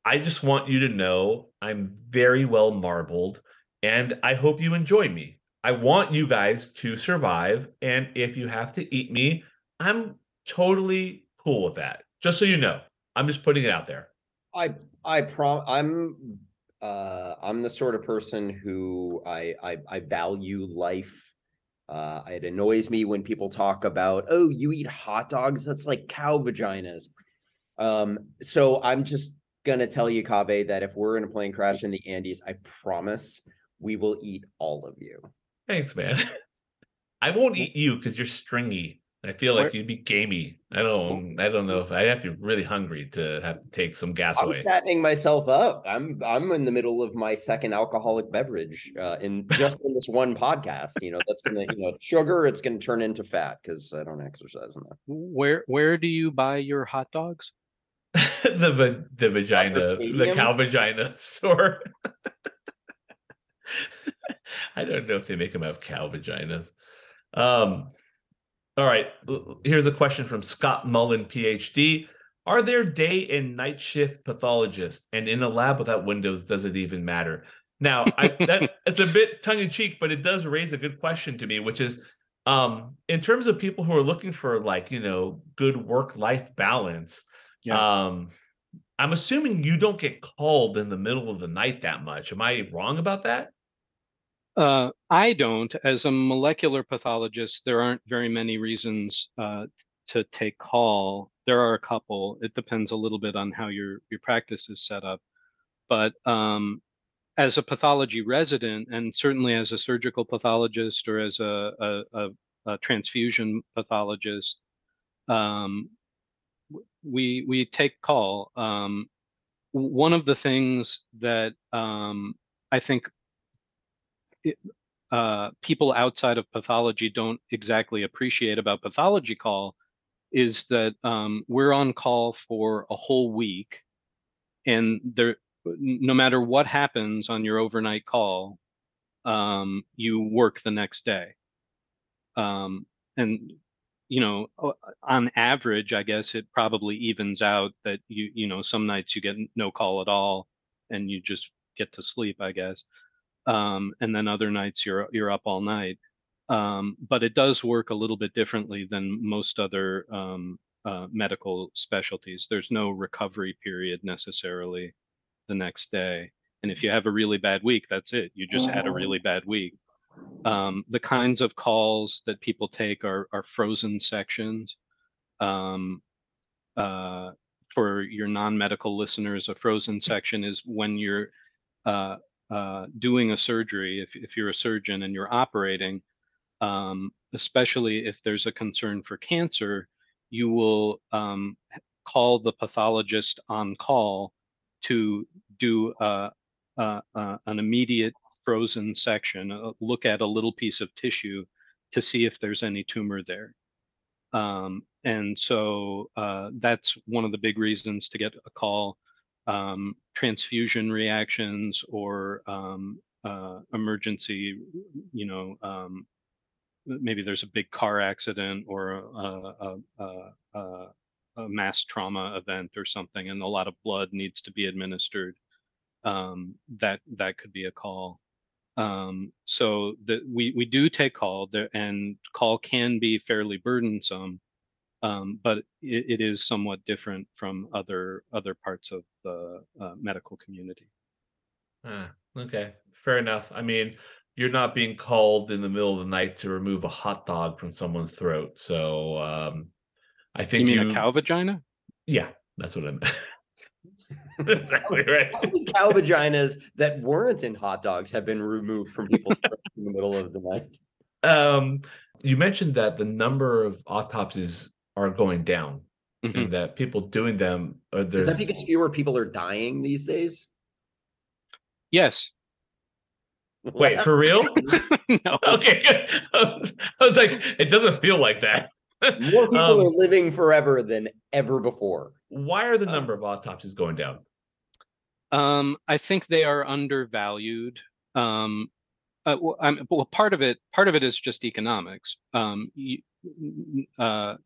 I just want you to know I'm very well marbled, and I hope you enjoy me. I want you guys to survive, and if you have to eat me, I'm totally cool with that. Just so you know, I'm just putting it out there. I I prom I'm uh I'm the sort of person who I I, I value life. Uh it annoys me when people talk about, oh, you eat hot dogs, that's like cow vaginas. Um, so I'm just gonna tell you, Kaveh, that if we're in a plane crash in the Andes, I promise we will eat all of you. Thanks, man. I won't eat you because you're stringy. I feel like you'd be gamey. I don't. I don't know if I'd have to be really hungry to have to take some Gasway. I'm away. fattening myself up. I'm I'm in the middle of my second alcoholic beverage uh, in just in this one podcast. You know, that's gonna you know sugar. It's gonna turn into fat because I don't exercise enough. where where do you buy your hot dogs the the vagina, the cow vagina store. I don't know if they make them have cow vaginas. Um, all right. Here's a question from Scott Mullen, PhD. Are there day and night shift pathologists? And in a lab without windows, does it even matter? Now, I, that it's a bit tongue in cheek, but it does raise a good question to me, which is, um, in terms of people who are looking for like you know good work life balance. Yeah. Um, I'm assuming you don't get called in the middle of the night that much. Am I wrong about that? Uh, I don't. As a molecular pathologist, there aren't very many reasons uh, to take call. There are a couple. It depends a little bit on how your your practice is set up. But um, as a pathology resident, and certainly as a surgical pathologist or as a, a, a, a transfusion pathologist, um, we we take call. Um, one of the things that um, I think it- uh, people outside of pathology don't exactly appreciate about pathology call is that um, we're on call for a whole week, and there, no matter what happens on your overnight call, um, you work the next day. Um, and you know, on average, I guess it probably evens out that you you know some nights you get no call at all, and you just get to sleep, I guess um, and then other nights you're you're up all night. Um, but it does work a little bit differently than most other um, uh, medical specialties. There's no recovery period necessarily the next day, and if you have a really bad week, that's it. You just had a really bad week. Um, the kinds of calls that people take are are frozen sections. Um, uh, for your non-medical listeners, a frozen section is when you're uh, uh, doing a surgery, if, if you're a surgeon and you're operating, um, especially if there's a concern for cancer, you will um, call the pathologist on call to do uh, uh, uh, an immediate frozen section, uh, look at a little piece of tissue to see if there's any tumor there. Um, and so uh, that's one of the big reasons to get a call um, transfusion reactions or um, uh, emergency, you know, um, maybe there's a big car accident or a, a, a, a, mass trauma event or something, and a lot of blood needs to be administered. Um, that that could be a call. Um, so that we we do take call there, and call can be fairly burdensome um, but it, it is somewhat different from other other parts of the uh, medical community. Ah, okay, fair enough. I mean, you're not being called in the middle of the night to remove a hot dog from someone's throat. So um, I think You mean you, a cow vagina? Yeah, that's what I meant. exactly right. How many cow vaginas that weren't in hot dogs have been removed from people's throats in the middle of the night? um, you mentioned that the number of autopsies are going down, Mhm. and that people doing them. Are Is that because fewer people are dying these days? Yes. Wait, for real? no. okay, good. I was, I was like, it doesn't feel like that. More people Um, are living forever than ever before. Why are the number of autopsies going down? Um, I think they are undervalued. Um, uh, well, well, part of it, part of it is just economics. Um, uh,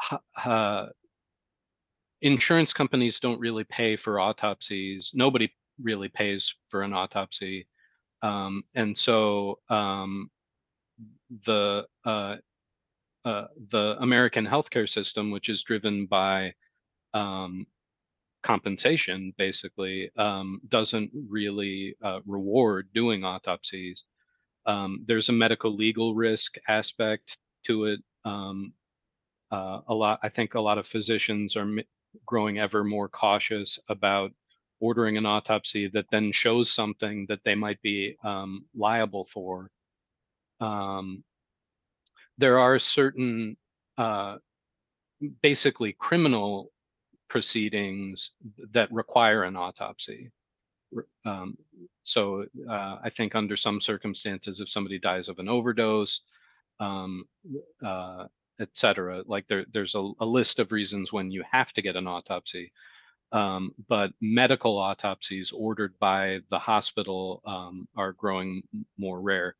ha- insurance companies don't really pay for autopsies. Nobody really pays for an autopsy, um, and so um, the uh, uh, the American healthcare system, which is driven by um, compensation basically um, doesn't really uh, reward doing autopsies. Um, there's a medical legal risk aspect to it. Um, uh, a lot, I think, a lot of physicians are growing ever more cautious about ordering an autopsy that then shows something that they might be um, liable for. Um, there are certain, uh, basically, criminal proceedings that require an autopsy. Um, so uh, I think under some circumstances, if somebody dies of an overdose, um, uh, et cetera, like there, there's a, a list of reasons when you have to get an autopsy. Um, but medical autopsies ordered by the hospital um, are growing more rare,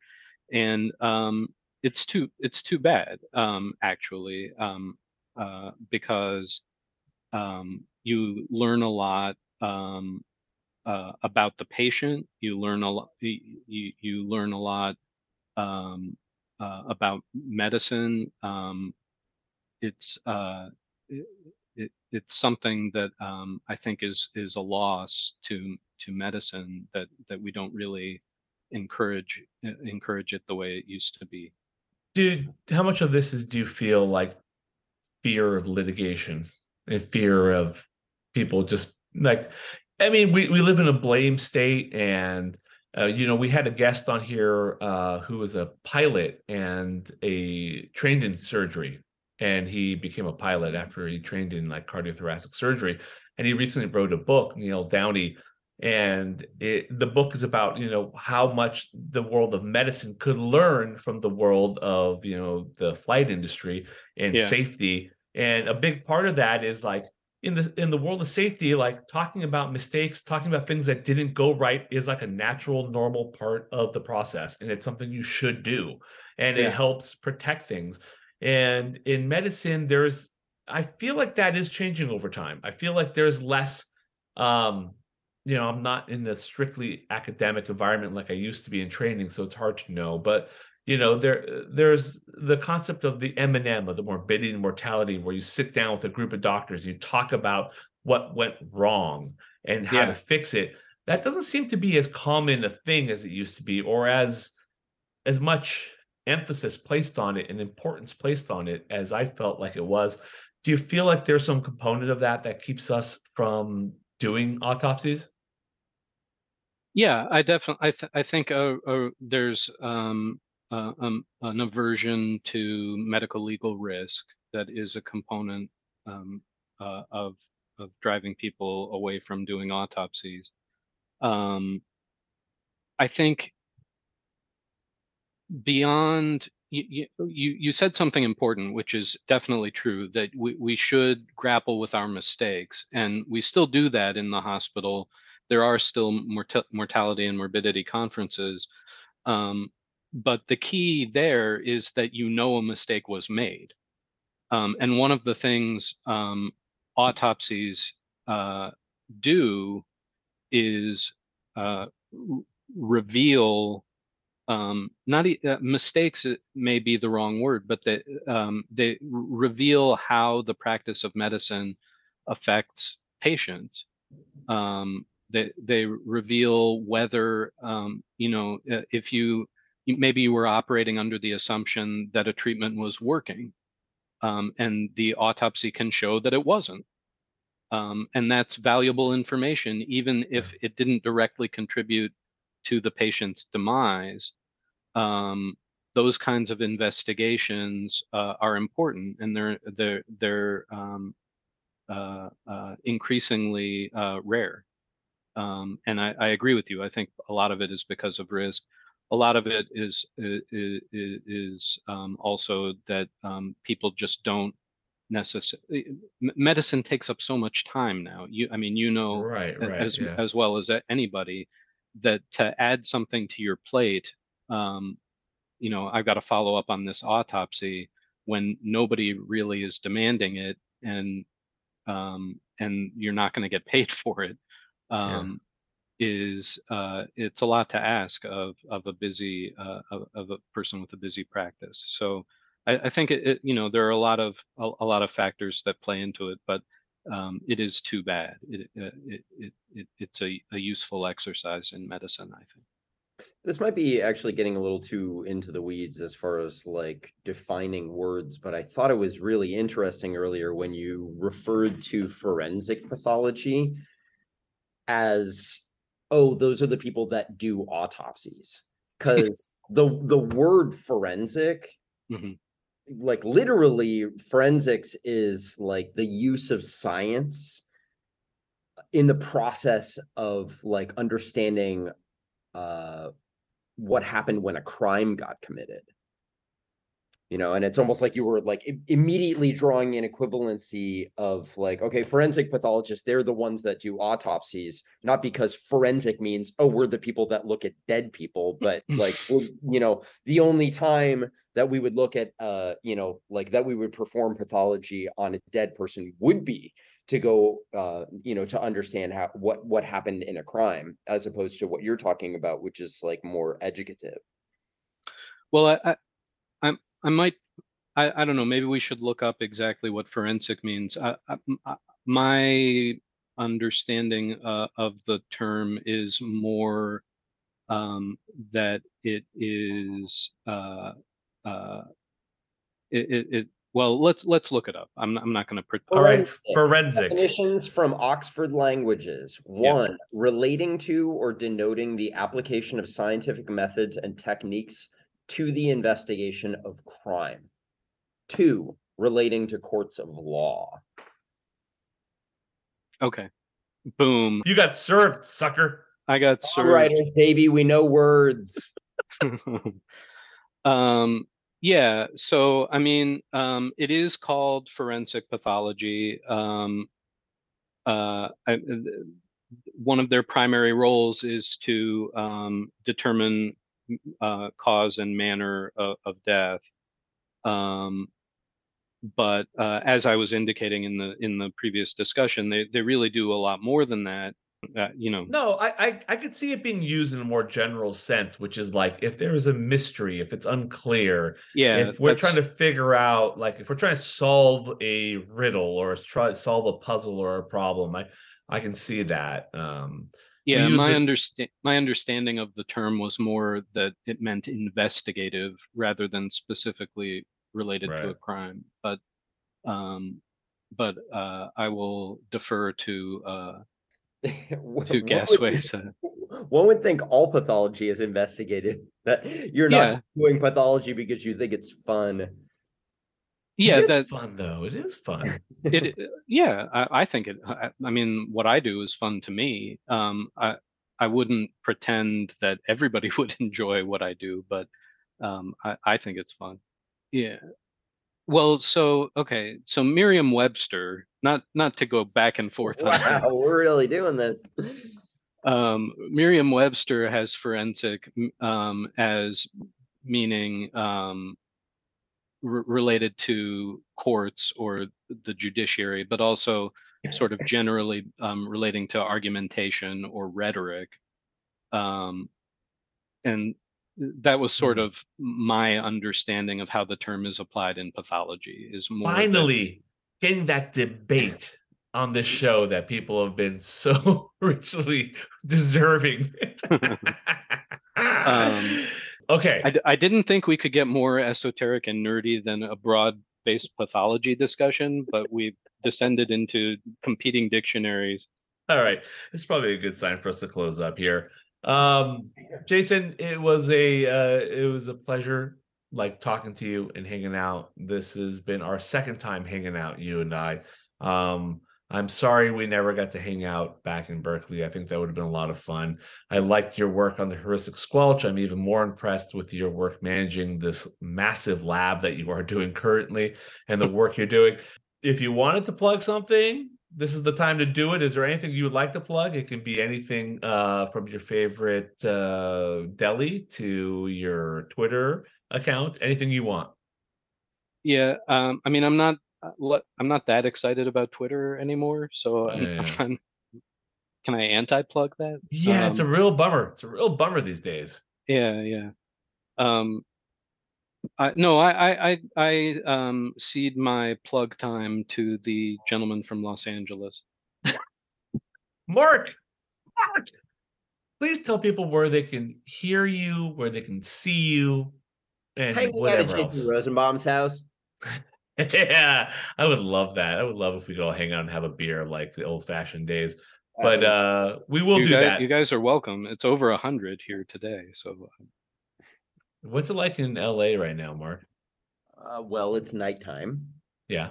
and um, it's too it's too bad um, actually uh, because um, you learn a lot um, uh, about the patient. You learn a lot. You, you learn a lot um, uh, about medicine. Um, it's uh, it, it, it's something that um, I think is is a loss to to medicine that that we don't really encourage encourage it the way it used to be. Dude, how much of this is do you feel like fear of litigation and fear of people just like I mean, we, we live in a blame state and uh, you know, we had a guest on here uh, who was a pilot and a trained in surgery, and he became a pilot after he trained in like cardiothoracic surgery. And he recently wrote a book, Neil Downey, and it, the book is about you know how much the world of medicine could learn from the world of you know the flight industry and Yeah. safety. And a big part of that is like in the in the world of safety, like talking about mistakes, talking about things that didn't go right is like a natural, normal part of the process, and it's something you should do, and Yeah. it helps protect things. And in medicine, there's I feel like that is changing over time. I feel like there's less, um, you know, I'm not in the strictly academic environment like I used to be in training, so it's hard to know. But you know, there there's the concept of the M and M of the morbidity and mortality, where you sit down with a group of doctors, you talk about what went wrong and how Yeah. to fix it. That doesn't seem to be as common a thing as it used to be, or as as much emphasis placed on it and importance placed on it as I felt like it was. Do you feel like there's some component of that that keeps us from doing autopsies? Yeah, I definitely. I th- I think uh, uh, there's um, uh, um, an aversion to medical legal risk that is a component um, uh, of of driving people away from doing autopsies. Um, I think beyond you, you you said something important, which is definitely true that we, we should grapple with our mistakes, and we still do that in the hospital. There are still morta- mortality and morbidity conferences, um, but the key there is that you know a mistake was made. Um, and one of the things um, autopsies uh, do is uh, reveal um, not uh, mistakes may be the wrong word, but they um, they reveal how the practice of medicine affects patients. Um, they they reveal whether um, you know uh, if you- maybe you were operating under the assumption that a treatment was working, um, and the autopsy can show that it wasn't. Um, and that's valuable information, even if it didn't directly contribute to the patient's demise. um, those kinds of investigations uh, are important, and they're they're they're um, uh, uh, increasingly uh, rare. Um, and I, I, agree with you. I think a lot of it is because of risk. A lot of it is is, is um, also that um, people just don't necessarily. Medicine takes up so much time now. You, I mean, you know, right, right, as yeah. as well as anybody, that to add something to your plate, um, you know, I've got to follow up on this autopsy when nobody really is demanding it, and um, and you're not going to get paid for it. Um, is uh, it's a lot to ask of of a busy uh, of, of a person with a busy practice. So I, I think it, it, you know there are a lot of a, a lot of factors that play into it, but um, it is too bad. It, uh, it, it, it, it's a, a useful exercise in medicine, I think. This might be actually getting a little too into the weeds as far as like defining words, but I thought it was really interesting earlier when you referred to forensic pathology as oh, those are the people that do autopsies. Because the the word forensic, Mhm. like literally forensics is like the use of science in the process of like understanding uh what happened when a crime got committed you know and it's almost like you were like immediately drawing an equivalency of like okay forensic pathologists they're the ones that do autopsies not because forensic means oh we're the people that look at dead people but like you know the only time that we would look at uh you know like that we would perform pathology on a dead person would be to go uh you know to understand how what what happened in a crime as opposed to what you're talking about which is like more educative. Well, I, I, I, I might, I, I don't know. Maybe we should look up exactly what forensic means. I, I, m- I- my understanding uh, of the term is more um, that it is, uh, uh, it, it, it. Well, let's let's look it up. I'm I'm not going to. Pre- All right, Forensic. forensic. Definitions from Oxford Languages. Yeah. One, relating to or denoting the application of scientific methods and techniques to the investigation of crime. Two, relating to courts of law. okay. Boom. You got served, sucker. I got All served. writers, baby, we know words. um yeah so i mean um it is called forensic pathology um uh I, one of their primary roles is to um determine m- uh cause and manner of, of death um but uh, as I was indicating in the in the previous discussion, they they really do a lot more than that. Uh, you know, No, I, I I could see it being used in a more general sense, which is like if there is a mystery, if it's unclear, yeah. if we're trying to figure out, like if we're trying to solve a riddle or try to solve a puzzle or a problem, I I can see that. Um, Yeah, my understand my understanding of the term was more that it meant investigative rather than specifically related to a Right. crime. But um, but uh, I will defer to uh, to one would- Gasway's. Uh, One would think all pathology is investigated. That you're not doing pathology because you think it's fun. Yeah, it is that fun though. It is fun. it. uh, Yeah, I, I think it. I, I mean, what I do is fun to me. Um, I I wouldn't pretend that everybody would enjoy what I do, but um, I I think it's fun. Yeah. Well, so okay, so Merriam-Webster, not not to go back and forth on that. Wow, we're really doing this. Um, Merriam-Webster has forensic um, as meaning um, r- related to courts or the judiciary, but also sort of generally um, relating to argumentation or rhetoric. Um, and that was sort Hmm. of my understanding of how the term is applied in pathology is more Finally, getting that debate on this show that people have been so richly deserving. Um, okay. I, d- I didn't think we could get more esoteric and nerdy than a broad-based pathology discussion, but we've descended into competing dictionaries. All right. It's probably a good sign for us to close up here. Um, Jason, it was a uh, it was a pleasure like talking to you and hanging out. This has been our second time hanging out, you and I. Um, I'm sorry we never got to hang out back in Berkeley. I think that would have been a lot of fun. I liked your work on the heuristic squelch. I'm even more impressed with your work managing this massive lab that you are doing currently and the work you're doing. If you wanted to plug something, this is the time to do it. Is there anything you would like to plug? It can be anything uh, from your favorite uh, deli to your Twitter account, anything you want. Yeah, um, I mean, I'm not, uh, I'm not that excited about Twitter anymore. So, I'm, Yeah. I'm- can I anti-plug that? Yeah, it's a Um, real bummer. It's a real bummer these days. Yeah, yeah. Um, I no, I I I I um cede my plug time to the gentleman from Los Angeles. Marc, Marc, please tell people where they can hear you, where they can see you, and Hanging out at whatever Jason else. Rosenbaum's house. yeah, I would love that. I would love if we could all hang out and have a beer like the old fashioned days. But uh we will you do guys, that. You guys are welcome. It's over a hundred here today, so What's it like in LA right now, Marc? Uh, well, it's nighttime. Yeah.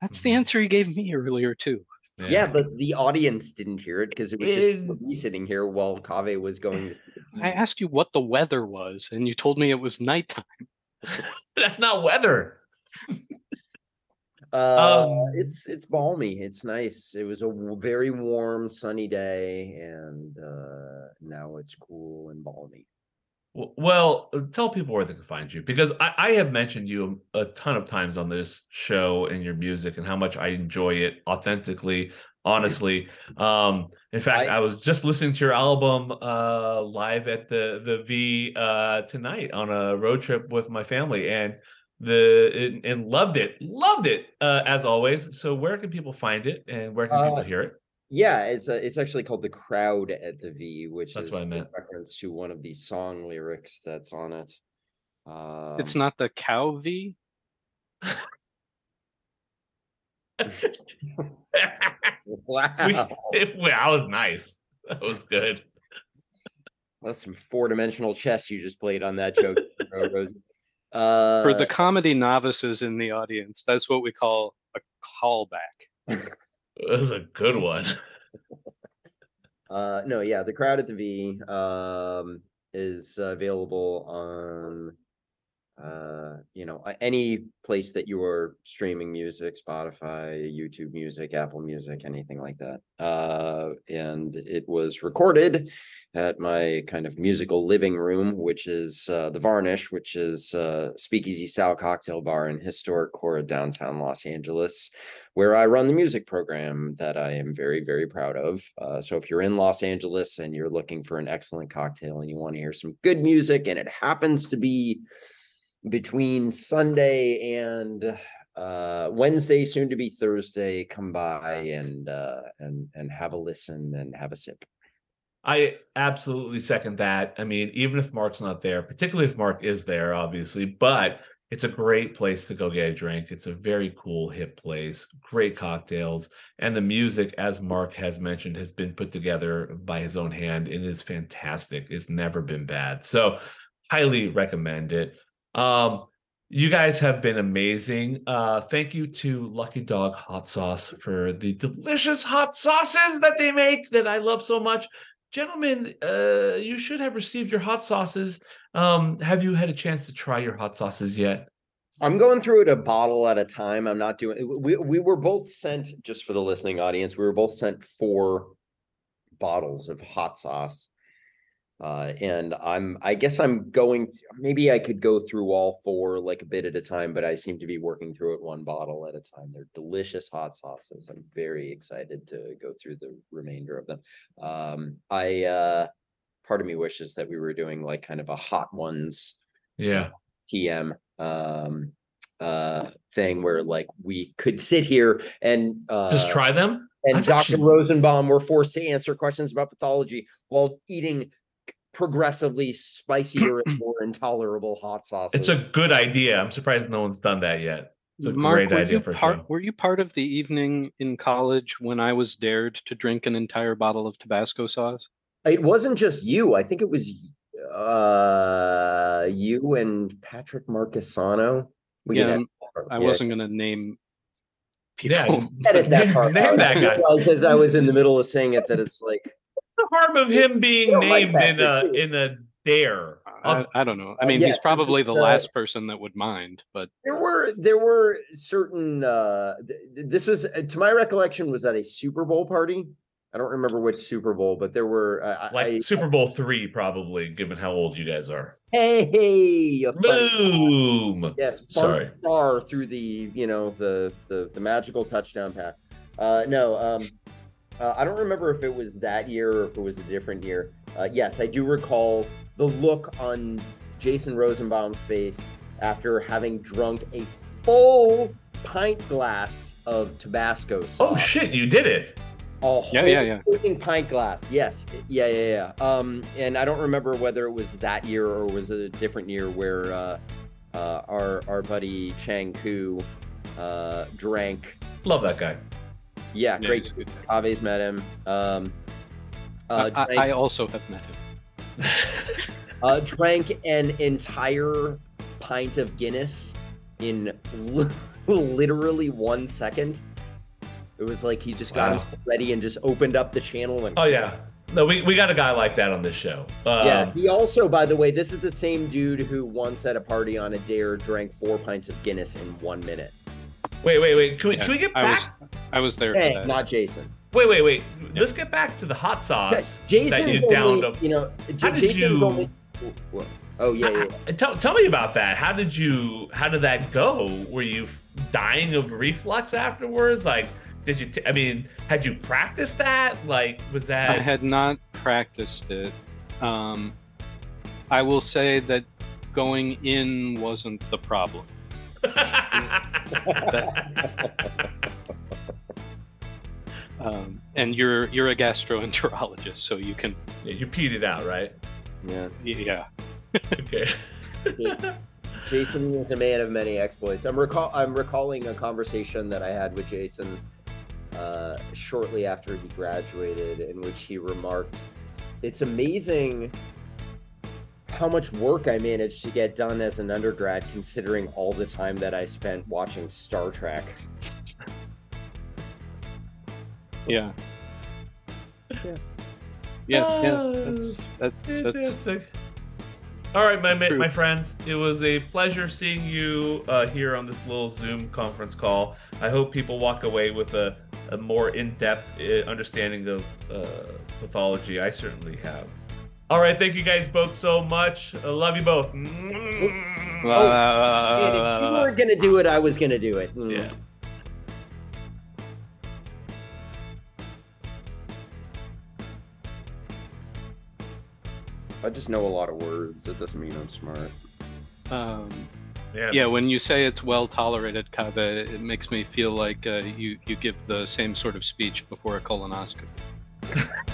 that's the answer he gave me earlier too. Yeah. but the audience didn't hear it because it was just me sitting here while Kaveh was going. I asked you what the weather was, and you told me it was nighttime. that's not weather. Uh, Um, it's it's balmy. It's nice. It was a w- very warm, sunny day, and uh, now it's cool and balmy. Well, uh, tell people where they can find you because I, I have mentioned you a ton of times on this show and your music and how much I enjoy it authentically, honestly. Um, in fact, I- I, was just listening to your album uh, live at the the V uh, tonight on a road trip with my family and the and, and loved it, loved it uh, as always. So where can people find it and where can people Uh, hear it? Yeah, it's a, it's actually called the crowd at the V, which That's is what I a meant. reference to one of the song lyrics that's on it. Um, It's not the cow V. Wow, We- it, well, that was nice. That was good. that's some four-dimensional chess you just played on that joke. Ro- Rosie. Uh, For the comedy novices in the audience, that's what we call a callback. It was a good one. Uh, no, yeah, the crowd at the V um is available on uh you know any place that you are streaming music spotify youtube music apple music anything like that uh and it was recorded at my kind of musical living room which is uh the varnish which is uh speakeasy style cocktail bar in historic core of downtown los angeles where I run the music program that I am very, very proud of. Uh, so if you're in Los Angeles and you're looking for an excellent cocktail and you want to hear some good music, and it happens to be between Sunday and uh, Wednesday, soon to be Thursday, come by and uh, and and have a listen and have a sip. I absolutely second that. I mean, even if Marc's not there, particularly if Marc is there, obviously, but it's a great place to go get a drink. It's a very cool, hip place, great cocktails. And the music, as Marc has mentioned, has been put together by his own hand and is fantastic. It's never been bad. So, highly recommend it. Um, you guys have been amazing. Uh, thank you to Lucky Dog Hot Sauce for the delicious hot sauces that they make that I love so much gentlemen uh you should have received your hot sauces um have you had a chance to try your hot sauces yet I'm going through it a bottle at a time. I'm not doing. We we were both sent just for the listening audience. We were both sent four bottles of hot sauce, uh, and I'm. I guess I'm going. Maybe I could go through all four like a bit at a time, but I seem to be working through it one bottle at a time. They're delicious hot sauces. I'm very excited to go through the remainder of them. Um, I uh, part of me wishes that we were doing like kind of a hot ones yeah TM um uh thing where like we could sit here and uh just try them and That's Dr. actually- Rosenbaum were forced to answer questions about pathology while eating progressively spicier and more intolerable hot sauces. it's a good idea i'm surprised no one's done that yet it's a Marc, great idea for part, sure Were you part of the evening in college when I was dared to drink an entire bottle of Tabasco sauce? It wasn't just you. I think it was uh you and Patrick Marcasano. We Yeah, I yeah. wasn't going to name people. Yeah, edit that part. Name out. that guy. realized as I was in the middle of saying it that it's like the harm of him being don't like named in a too. in a dare? I, I don't know. I Uh, mean, yes, he's probably the the- last person that would mind, but there were there were certain uh th- th- this was uh, to my recollection was at a Super Bowl party. I don't remember which Super Bowl, but there were uh, Like I, Super Bowl three, probably, given how old you guys are. hey hey you funny- Boom. Yes, Sorry. Bart Starr through the you know the the the magical touchdown pass. Uh, no, um, uh, I don't remember if it was that year or if it was a different year. Uh, yes, I do recall the look on Jason Rosenbaum's face after having drunk a full pint glass of Tabasco sauce. Oh shit, you did it. A Yeah, yeah, yeah. whole freaking pint glass. Yes. Yeah, yeah, yeah. Um, and I don't remember whether it was that year or was it a different year where uh, uh, our our buddy Chang Ku uh, drank. Love that guy. Yeah, Yeah, great. he's a good Kaveh's met him. Um, uh, I, drank, I also have met him. uh, drank an entire pint of Guinness in li- literally one second. It was like he just got Wow. himself ready and just opened up the channel and Oh yeah. No, we, we got a guy like that on this show. Um, Yeah, he also, by the way, this is the same dude who once at a party on a dare drank four pints of Guinness in one minute. Wait, wait, wait. Can we, Yeah, can we get I back? was I was there Hey, for that. not Jason. Wait, wait, wait. Let's get back to the hot sauce that Jason's you downed. only, you know, J- How did Jason's you- only. Whoa. Oh yeah, yeah. yeah. Tell, tell me about that. How did you? How did that go? Were you dying of reflux afterwards? Like, did you? T- I mean, had you practiced that? Like, was that? I had not practiced it. Um, I will say that going in wasn't the problem. Um, and you're you're a gastroenterologist, so you can Yeah, you peed it out, right? yeah. yeah. Okay. Jason is a man of many exploits. I'm recall I'm recalling a conversation that I had with Jason uh, shortly after he graduated, in which he remarked, "It's amazing how much work I managed to get done as an undergrad, considering all the time that I spent watching Star Trek." Yeah. Yeah. Yeah, yeah. Oh, That's that's that's Fantastic. All right, my ma- True. my friends, it was a pleasure seeing you uh, here on this little Zoom conference call. I hope people walk away with a, a more in-depth uh, understanding of uh, pathology. I certainly have. All right, thank you guys both so much. I love you both. And if you weren't gonna do it, I was gonna do it. Mm. Yeah. I just know a lot of words. That doesn't mean I'm smart. um, Yeah. yeah, when you say it's well tolerated, Kaveh, it makes me feel like uh, you you give the same sort of speech before a colonoscopy.